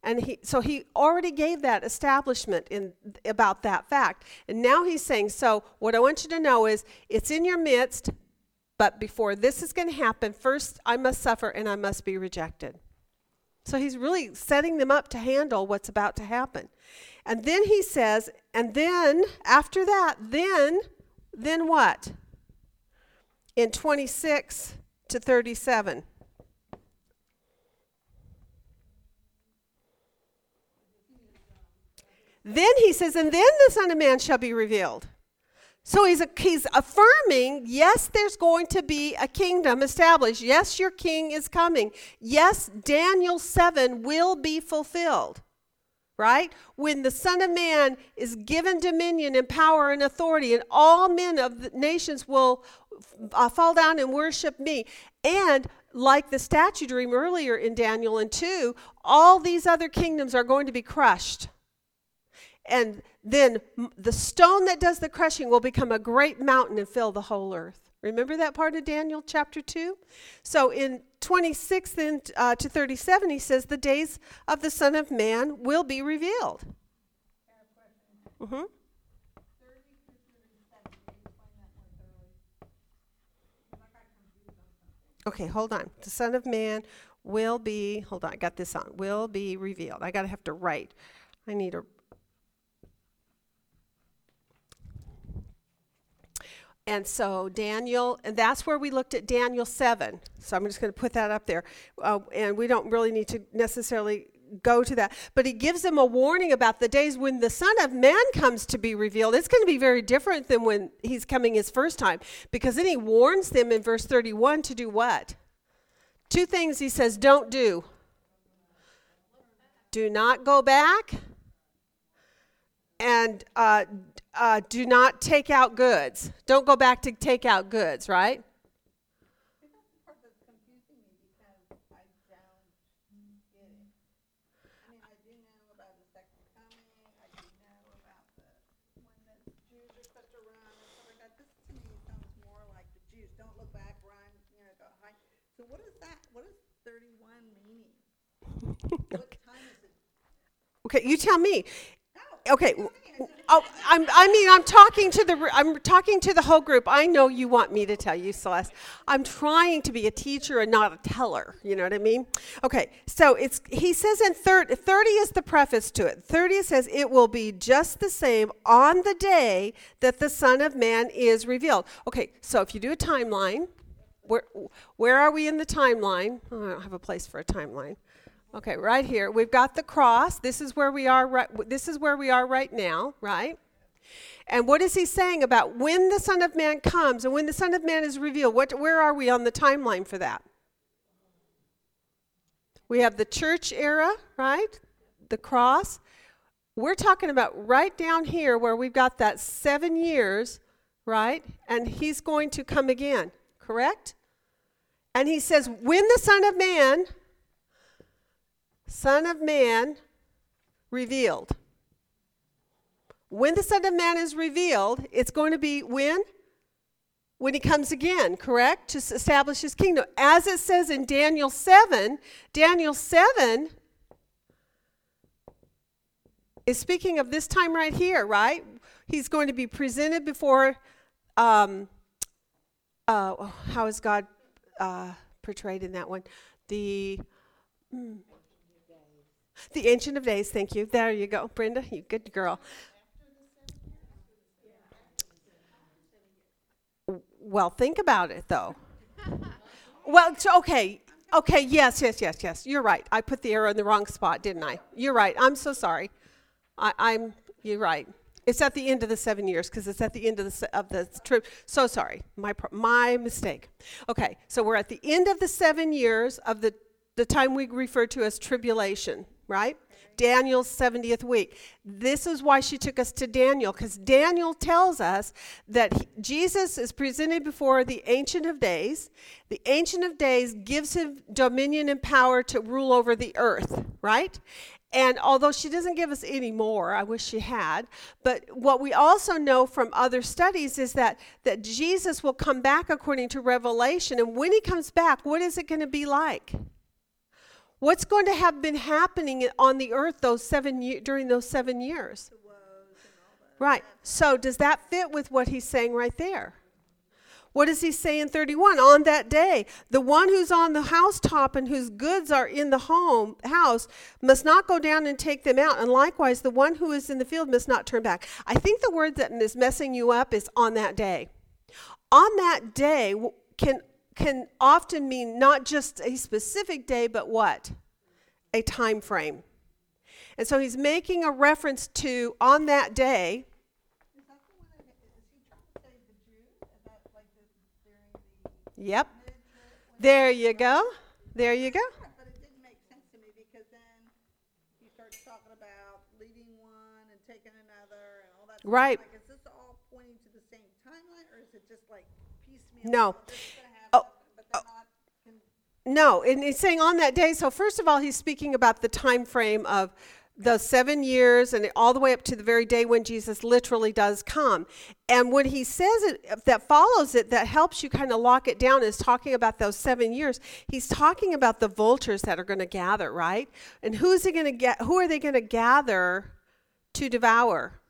And he, so he already gave that establishment in about that fact. And now he's saying, so what I want you to know is it's in your midst, but before this is going to happen, first I must suffer and I must be rejected. So he's really setting them up to handle what's about to happen. And then he says, and then after that, then, then what? In 26 to 37. Then he says, and then the Son of Man shall be revealed. So he's, a, he's affirming, yes, there's going to be a kingdom established. Yes, your king is coming. Yes, Daniel 7 will be fulfilled. Right? When the Son of Man is given dominion and power and authority, and all men of the nations will uh, fall down and worship me. And like the statue dream earlier in Daniel and 2, all these other kingdoms are going to be crushed and then the stone that does the crushing will become a great mountain and fill the whole earth. Remember that part of Daniel chapter 2? So in 26 then, uh, to 37, he says, The days of the Son of Man will be revealed. Mm-hmm. Okay, hold on. The Son of Man will be, hold on, I got this on, will be revealed. I got to have to write. I need a And so Daniel, and that's where we looked at Daniel 7. So I'm just going to put that up there. Uh, and we don't really need to necessarily go to that. But he gives them a warning about the days when the Son of Man comes to be revealed. It's going to be very different than when he's coming his first time. Because then he warns them in verse 31 to do what? Two things he says don't do. Do not go back and uh, uh, do not take out goods. Don't go back to take out goods, right? That's the part that's confusing me because I don't get it. I mean, I do know about the second coming, I do know about the, when the Jews are supposed to run and stuff like that. This to me sounds more like the Jews, don't look back, run, you know, go hide. So what is that, what is thirty-one meaning? What time is it? Okay, you tell me. Okay. Oh, I'm, I mean, I'm talking to the, I'm talking to the whole group. I know you want me to tell you, Celeste. I'm trying to be a teacher and not a teller. You know what I mean? Okay, so it's, he says in 30, 30 is the preface to it. 30 says, it will be just the same on the day that the Son of Man is revealed. Okay, so if you do a timeline, where, where are we in the timeline? Oh, I don't have a place for a timeline. Okay, right here. We've got the cross. This is where we are right this is where we are right now, right? And what is he saying about when the Son of Man comes and when the Son of Man is revealed? What where are we on the timeline for that? We have the church era, right? The cross. We're talking about right down here where we've got that 7 years, right? And he's going to come again, correct? And he says, when the Son of Man Son of Man revealed. When the Son of Man is revealed, it's going to be when? When he comes again, correct? To establish his kingdom. As it says in Daniel 7, Daniel 7 is speaking of this time right here, right? He's going to be presented before, um, uh, oh, how is God uh, portrayed in that one? The. mm, the Ancient of Days, thank you. There you go, Brenda, you good girl. Well, think about it though. [LAUGHS] well, it's okay. Okay, yes, yes, yes, yes. You're right. I put the arrow in the wrong spot, didn't I? You're right. I'm so sorry. I, I'm. You're right. It's at the end of the seven years because it's at the end of the se- of the trip. So sorry, my pro- my mistake. Okay, so we're at the end of the seven years of the the time we refer to as tribulation, right? Daniel's 70th week. This is why she took us to Daniel, because Daniel tells us that he- Jesus is presented before the Ancient of Days. The Ancient of Days gives him dominion and power to rule over the earth, right? And although she doesn't give us any more, I wish she had, but what we also know from other studies is that, that Jesus will come back according to Revelation. And when he comes back, what is it going to be like? What's going to have been happening on the earth those seven during those seven years? Right. So does that fit with what he's saying right there? What does he say in 31? On that day, the one who's on the housetop and whose goods are in the home house must not go down and take them out, and likewise the one who is in the field must not turn back. I think the word that is messing you up is on that day. On that day can can often mean not just a specific day, but what? A time frame. And so he's making a reference to on that day. That the one that, is he trying to say the Jews? Is that like the, the Yep. There you go. There you go. Yeah, But it didn't make sense to me because then he starts talking about leading one and taking another and all that. Right. Like, is this all pointing to the same timeline or is it just like piecemeal? No. Oh, This is gonna happen, Oh, but they're not, con- No, and he's saying on that day. So first of all, he's speaking about the time frame of the seven years and all the way up to the very day when Jesus literally does come. And when he says it, that follows it, that helps you kind of lock it down, is talking about those seven years. He's talking about the vultures that are going to gather, right? And who's he going to get? Who are they going to gather to devour?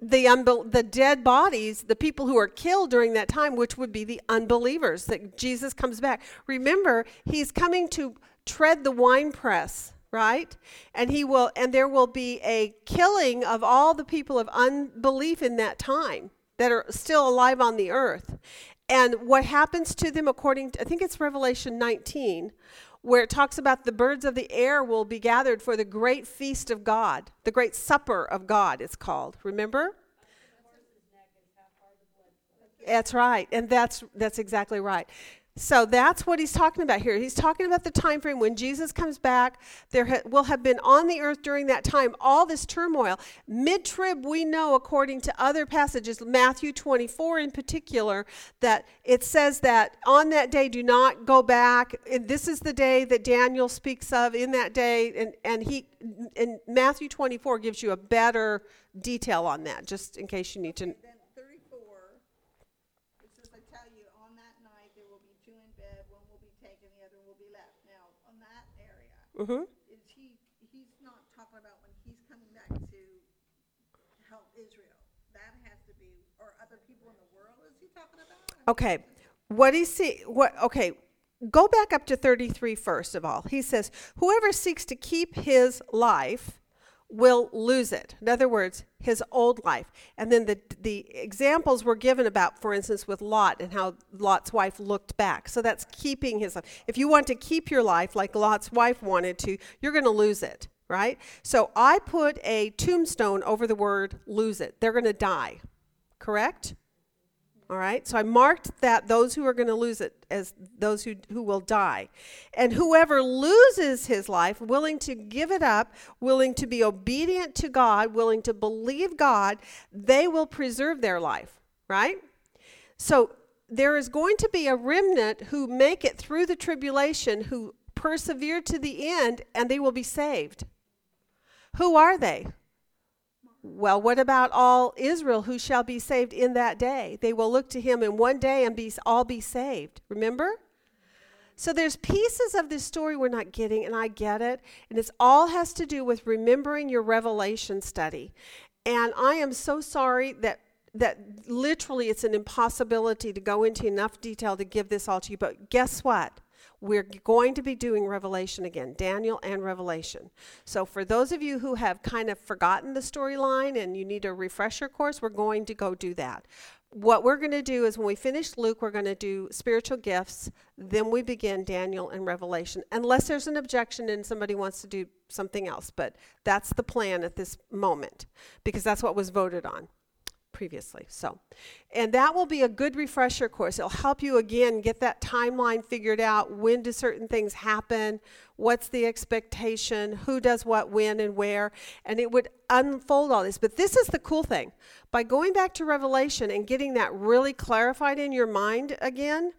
The the dead bodies, the people who are killed during that time, which would be the unbelievers, that Jesus comes back. Remember, he's coming to tread the winepress, right? And he will, and there will be a killing of all the people of unbelief in that time that are still alive on the earth. And what happens to them, according to, I think it's Revelation 19, where it talks about the birds of the air will be gathered for the great feast of God, the great supper of God, it's called. Remember? That's right, and that's that's exactly right. So that's what he's talking about here. He's talking about the time frame when Jesus comes back. There ha- will have been on the earth during that time all this turmoil. Mid-trib, we know according to other passages, Matthew 24 in particular, that it says that on that day do not go back. And this is the day that Daniel speaks of in that day, and and he and Matthew 24 gives you a better detail on that, just in case you need to. Then thirty-four, it says, I tell you, on that night, there will be two in bed, one will be taken, the other will be left. Now, on that area, Mhm. is he, he's not talking about when he's coming back to help Israel. That has to be, or other people in the world, is he talking about? Okay. What he see what okay, go back up to 33 first of all. He says, "Whoever seeks to keep his life will lose it." In other words, his old life. And then the the examples were given about for instance with Lot and how Lot's wife looked back. So that's keeping his life. If you want to keep your life like Lot's wife wanted to, you're going to lose it, right? So I put a tombstone over the word lose it. They're going to die. Correct? All right, so I marked that those who are going to lose it as those who, who will die. And whoever loses his life, willing to give it up, willing to be obedient to God, willing to believe God, they will preserve their life, right? So there is going to be a remnant who make it through the tribulation, who persevere to the end, and they will be saved. Who are they? Well, what about all Israel who shall be saved in that day? They will look to him in one day and be all be saved. Remember? So there's pieces of this story we're not getting, and I get it. And it's all has to do with remembering your revelation study. And I am so sorry that that literally it's an impossibility to go into enough detail to give this all to you. But guess what? We're going to be doing Revelation again, Daniel and Revelation. So, for those of you who have kind of forgotten the storyline and you need a refresher course, we're going to go do that. What we're going to do is when we finish Luke, we're going to do spiritual gifts. Then we begin Daniel and Revelation, unless there's an objection and somebody wants to do something else. But that's the plan at this moment because that's what was voted on previously. So, and that will be a good refresher course. It'll help you again get that timeline figured out. When do certain things happen? What's the expectation? Who does what, when, and where? And it would unfold all this. But this is the cool thing. By going back to Revelation and getting that really clarified in your mind again,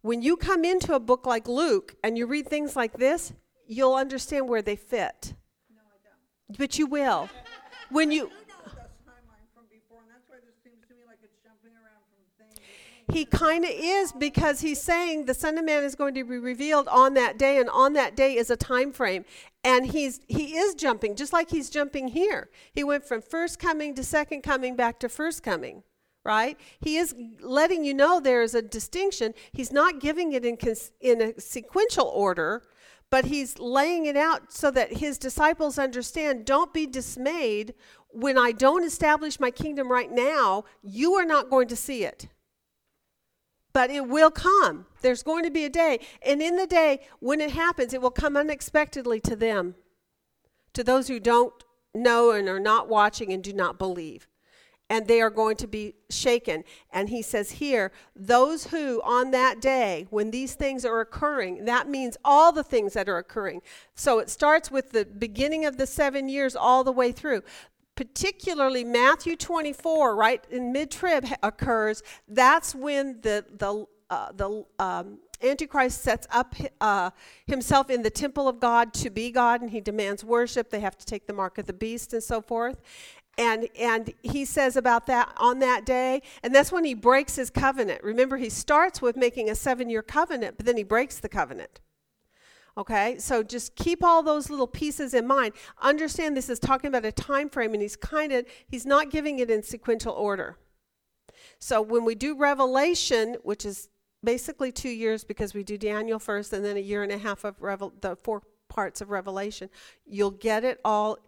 when you come into a book like Luke and you read things like this, you'll understand where they fit. No, I don't. But you will. When you He kind of is because he's saying the Son of Man is going to be revealed on that day, and on that day is a time frame. And he's he is jumping, just like he's jumping here. He went from first coming to second coming back to first coming, right? He is letting you know there is a distinction. He's not giving it in cons- in a sequential order, but he's laying it out so that his disciples understand. Don't be dismayed when I don't establish my kingdom right now. You are not going to see it but it will come. There's going to be a day. And in the day, when it happens, it will come unexpectedly to them, to those who don't know and are not watching and do not believe. And they are going to be shaken. And he says here, those who on that day, when these things are occurring, that means all the things that are occurring. So it starts with the beginning of the seven years all the way through particularly Matthew 24, right in mid-trib occurs. That's when the the uh, the um, Antichrist sets up uh, himself in the temple of God to be God, and he demands worship. They have to take the mark of the beast and so forth. And and he says about that on that day, and that's when he breaks his covenant. Remember, he starts with making a seven-year covenant, but then he breaks the covenant. Okay, so just keep all those little pieces in mind. Understand this is talking about a time frame, and he's kind of he's not giving it in sequential order. So when we do Revelation, which is basically two years because we do Daniel first, and then a year and a half of Revel- the four parts of Revelation, you'll get it all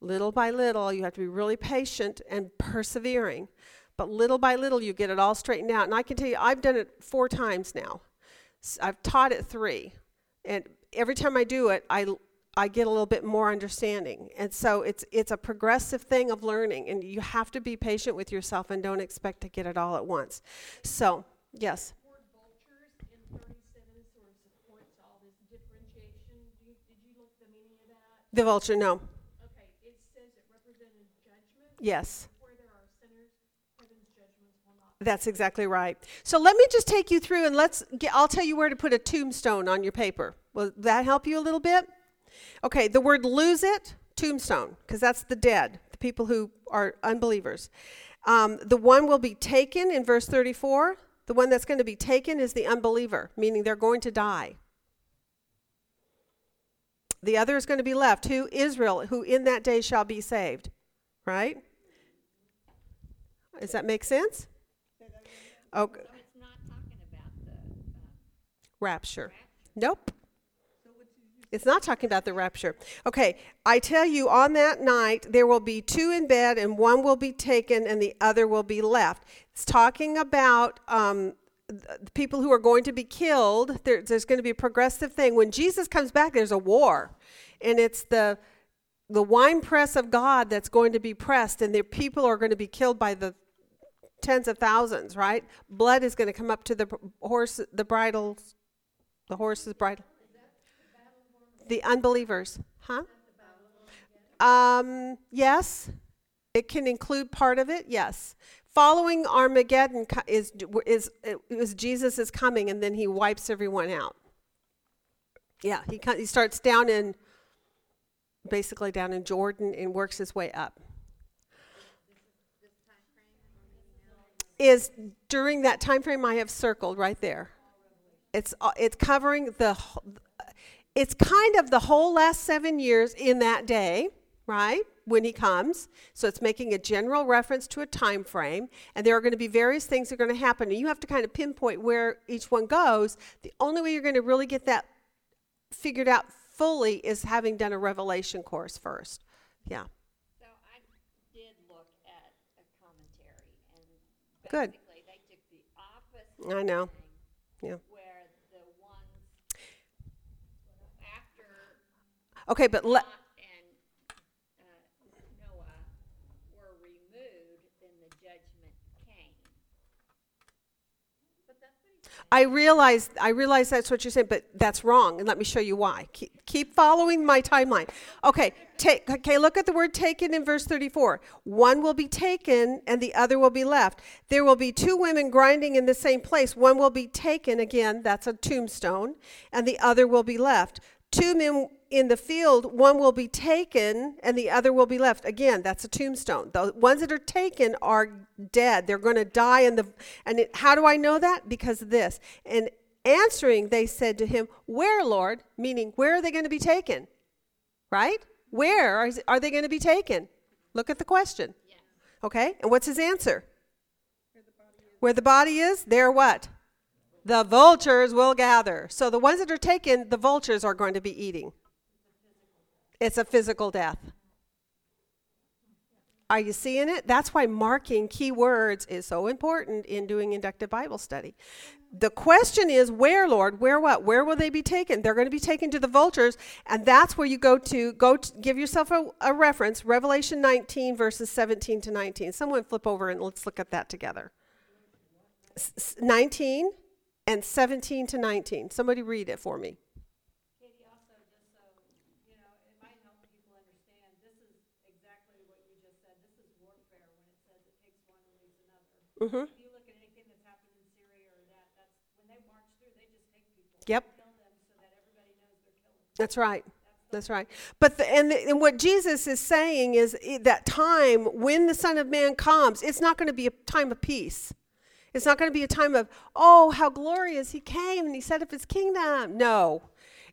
little by little. You have to be really patient and persevering, but little by little you get it all straightened out. And I can tell you, I've done it four times now. I've taught it three and every time I do it, I I get a little bit more understanding. And so it's it's a progressive thing of learning and you have to be patient with yourself and don't expect to get it all at once. So, yes. word vultures in thirty-seven sort of supports all this differentiation. Do you, did you look the meaning of that? The vulture, no. Okay, it says it represented judgment. Yes. Where there are sinners, heaven's judgments. That's exactly right. So let me just take you through and let's get, I'll tell you where to put a tombstone on your paper. Will that help you a little bit? Okay, the word lose it, tombstone, because that's the dead, the people who are unbelievers. Um, the one will be taken in verse 34. The one that's going to be taken is the unbeliever, meaning they're going to die. The other is going to be left, who Israel, who in that day shall be saved. Right? Does that make sense? Okay. So it's not talking about the, um, rapture. Nope. It's not talking about the rapture. Okay, I tell you, on that night there will be two in bed, and one will be taken, and the other will be left. It's talking about um, the people who are going to be killed. There, there's going to be a progressive thing. When Jesus comes back, there's a war, and it's the the wine press of God that's going to be pressed, and the people are going to be killed by the tens of thousands. Right? Blood is going to come up to the horse, the bridles, the horse's bridle. The unbelievers, huh? Um, yes, it can include part of it. Yes, following Armageddon is is is Jesus is coming, and then he wipes everyone out. Yeah, he he starts down in basically down in Jordan and works his way up. Is during that time frame I have circled right there. It's uh, it's covering the it's kind of the whole last 7 years in that day, right? When he comes. So it's making a general reference to a time frame and there are going to be various things that are going to happen and you have to kind of pinpoint where each one goes. The only way you're going to really get that figured out fully is having done a revelation course first. Yeah. So I did look at a commentary and Good. basically they took the opposite I know. thing, Yeah. Where the ones after Okay, but let and uh, Noah were removed, then the judgment came. But that's what he said. I realize I realize that's what you're saying, but that's wrong, and let me show you why. Keep, keep following my timeline. Okay, take okay, look at the word taken in verse 34. One will be taken and the other will be left. There will be two women grinding in the same place. One will be taken again, that's a tombstone, and the other will be left. Two men in the field, one will be taken and the other will be left. Again, that's a tombstone. The ones that are taken are dead. They're going to die in the and it, how do I know that? Because of this. And answering, they said to him, "Where, Lord?" Meaning, where are they going to be taken? Right? Where are, are they going to be taken? Look at the question. Okay? And what's his answer? Where the body is, there what? The vultures will gather. So the ones that are taken, the vultures are going to be eating. It's a physical death. Are you seeing it? That's why marking key words is so important in doing inductive Bible study. The question is, where, Lord? Where what? Where will they be taken? They're going to be taken to the vultures, and that's where you go to go to, give yourself a, a reference. Revelation 19 verses 17 to 19. Someone flip over and let's look at that together. S- s- 19 and 17 to 19. Somebody read it for me. Katie, also, just so, you know, it might help people understand, this is exactly what you just said. This is warfare when it says it takes one and leaves Mhm. If you look at anything that's happened in Syria or that, that's, when they march through, they just take people. Yep. Kill them so that everybody knows they're killing. That's right. That's right. But the, and, the, and what Jesus is saying is that time when the Son of Man comes, it's not going to be a time of peace. It's not going to be a time of, oh, how glorious he came and he set up his kingdom. No.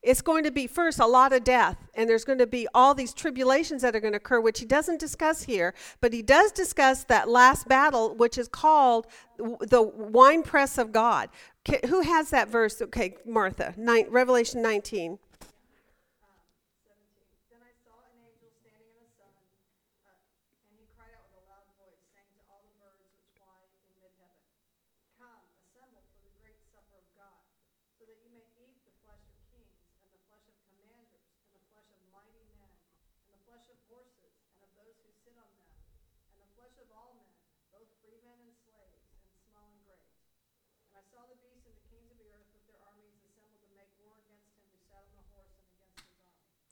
It's going to be first a lot of death, and there's going to be all these tribulations that are going to occur, which he doesn't discuss here, but he does discuss that last battle, which is called the wine press of God. Who has that verse? Okay, Martha, Revelation 19. Then I saw an angel standing in the sun, uh, and he cried out with a loud voice, saying to all the birds which fly in mid-heaven, Come, assemble for the great supper of God, so that you may eat the flesh of kings, and the flesh of flesh of horses, and of those who sit on them, and the flesh of all men, both freemen and slaves, and small and great. And I saw the beast and the kings of the earth with their armies assembled to make war against him who sat on the horse and against his army.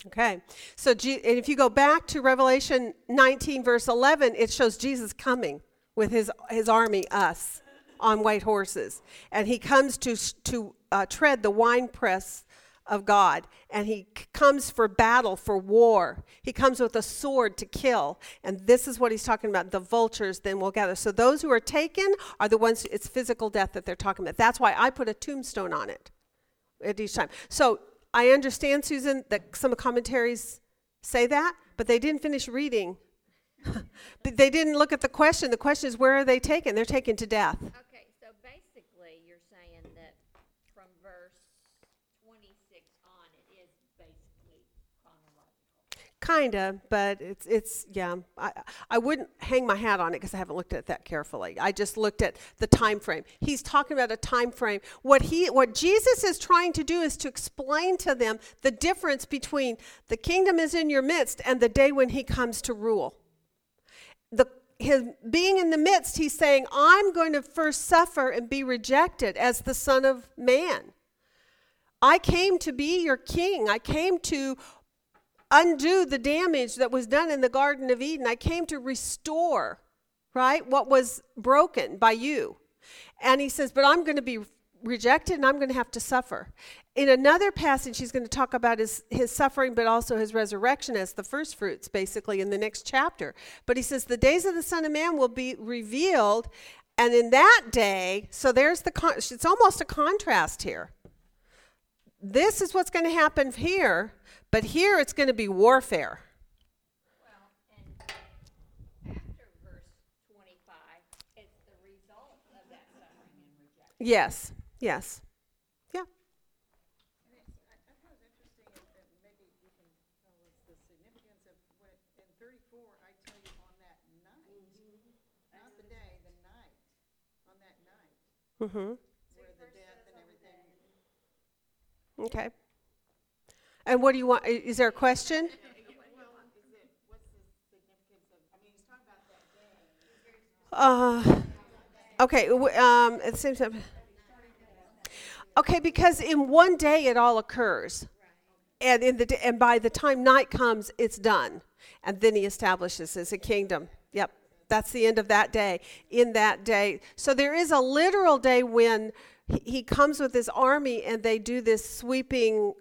Okay. So Je- and if you go back to Revelation 19 verse 11, it shows Jesus coming with his his army us on white horses. And he comes to to uh, tread the winepress of God and he comes for battle for war. He comes with a sword to kill. And this is what he's talking about the vultures then will gather. So those who are taken are the ones it's physical death that they're talking about. That's why I put a tombstone on it at each time. So I understand, Susan, that some commentaries say that, but they didn't finish reading. [LAUGHS] They didn't look at the question. The question is, where are they taken? They're taken to death. Okay, so basically, you're saying that from verse twenty-six on, it is basically chronological. Kinda, but it's it's yeah. I I wouldn't hang my hat on it because I haven't looked at that carefully. I just looked at the time frame. He's talking about a time frame. What he what Jesus is trying to do is to explain to them the difference between the kingdom is in your midst and the day when he comes to rule. The his being in the midst, he's saying, I'm going to first suffer and be rejected as the Son of Man. I came to be your king. I came to undo the damage that was done in the Garden of Eden. I came to restore, right, what was broken by you. And he says, But I'm going to be rejected and I'm going to have to suffer. In another passage, he's going to talk about his, his suffering, but also his resurrection as the first fruits, basically, in the next chapter. But he says, The days of the Son of Man will be revealed. And in that day, so there's the, con- it's almost a contrast here this is what's going to happen here, but here it's going to be warfare. Well, and after verse twenty-five, it's the result of that suffering and rejection. Yes, yes. Yeah. And it's, I, I thought it was interesting, and, and maybe you can tell us the significance of what, in thirty-four, I tell you on that night, not the day, the night, on that night, Mm-hmm. where the death and everything. Okay. And what do you want? Is there a question? Uh, okay. Um, at the same time. Okay, because in one day it all occurs, and in the and by the time night comes, it's done, and then he establishes his kingdom. Yep, that's the end of that day. In that day, so there is a literal day when he, he comes with his army, and they do this sweeping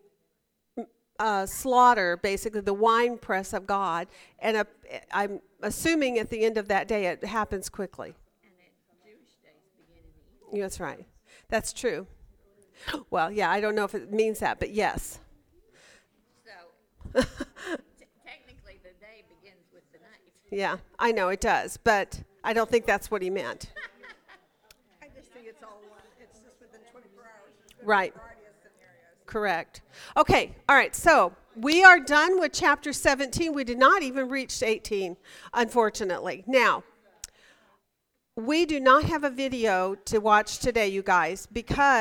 uh, slaughter, basically the wine press of God, and I'm assuming at the end of that day it happens quickly. And it, Jewish days begin in the evening. That's right. That's true. Well, yeah, I don't know if it means that, but yes. So, [LAUGHS] t- technically, the day begins with the night. Yeah, I know it does, but I don't think that's what he meant. [LAUGHS] I just think it's all one, it's just within twenty-four hours. There's been Right. Correct. Okay, all right, so we are done with chapter 17. We did not even reach 18, unfortunately. Now, we do not have a video to watch today, you guys, because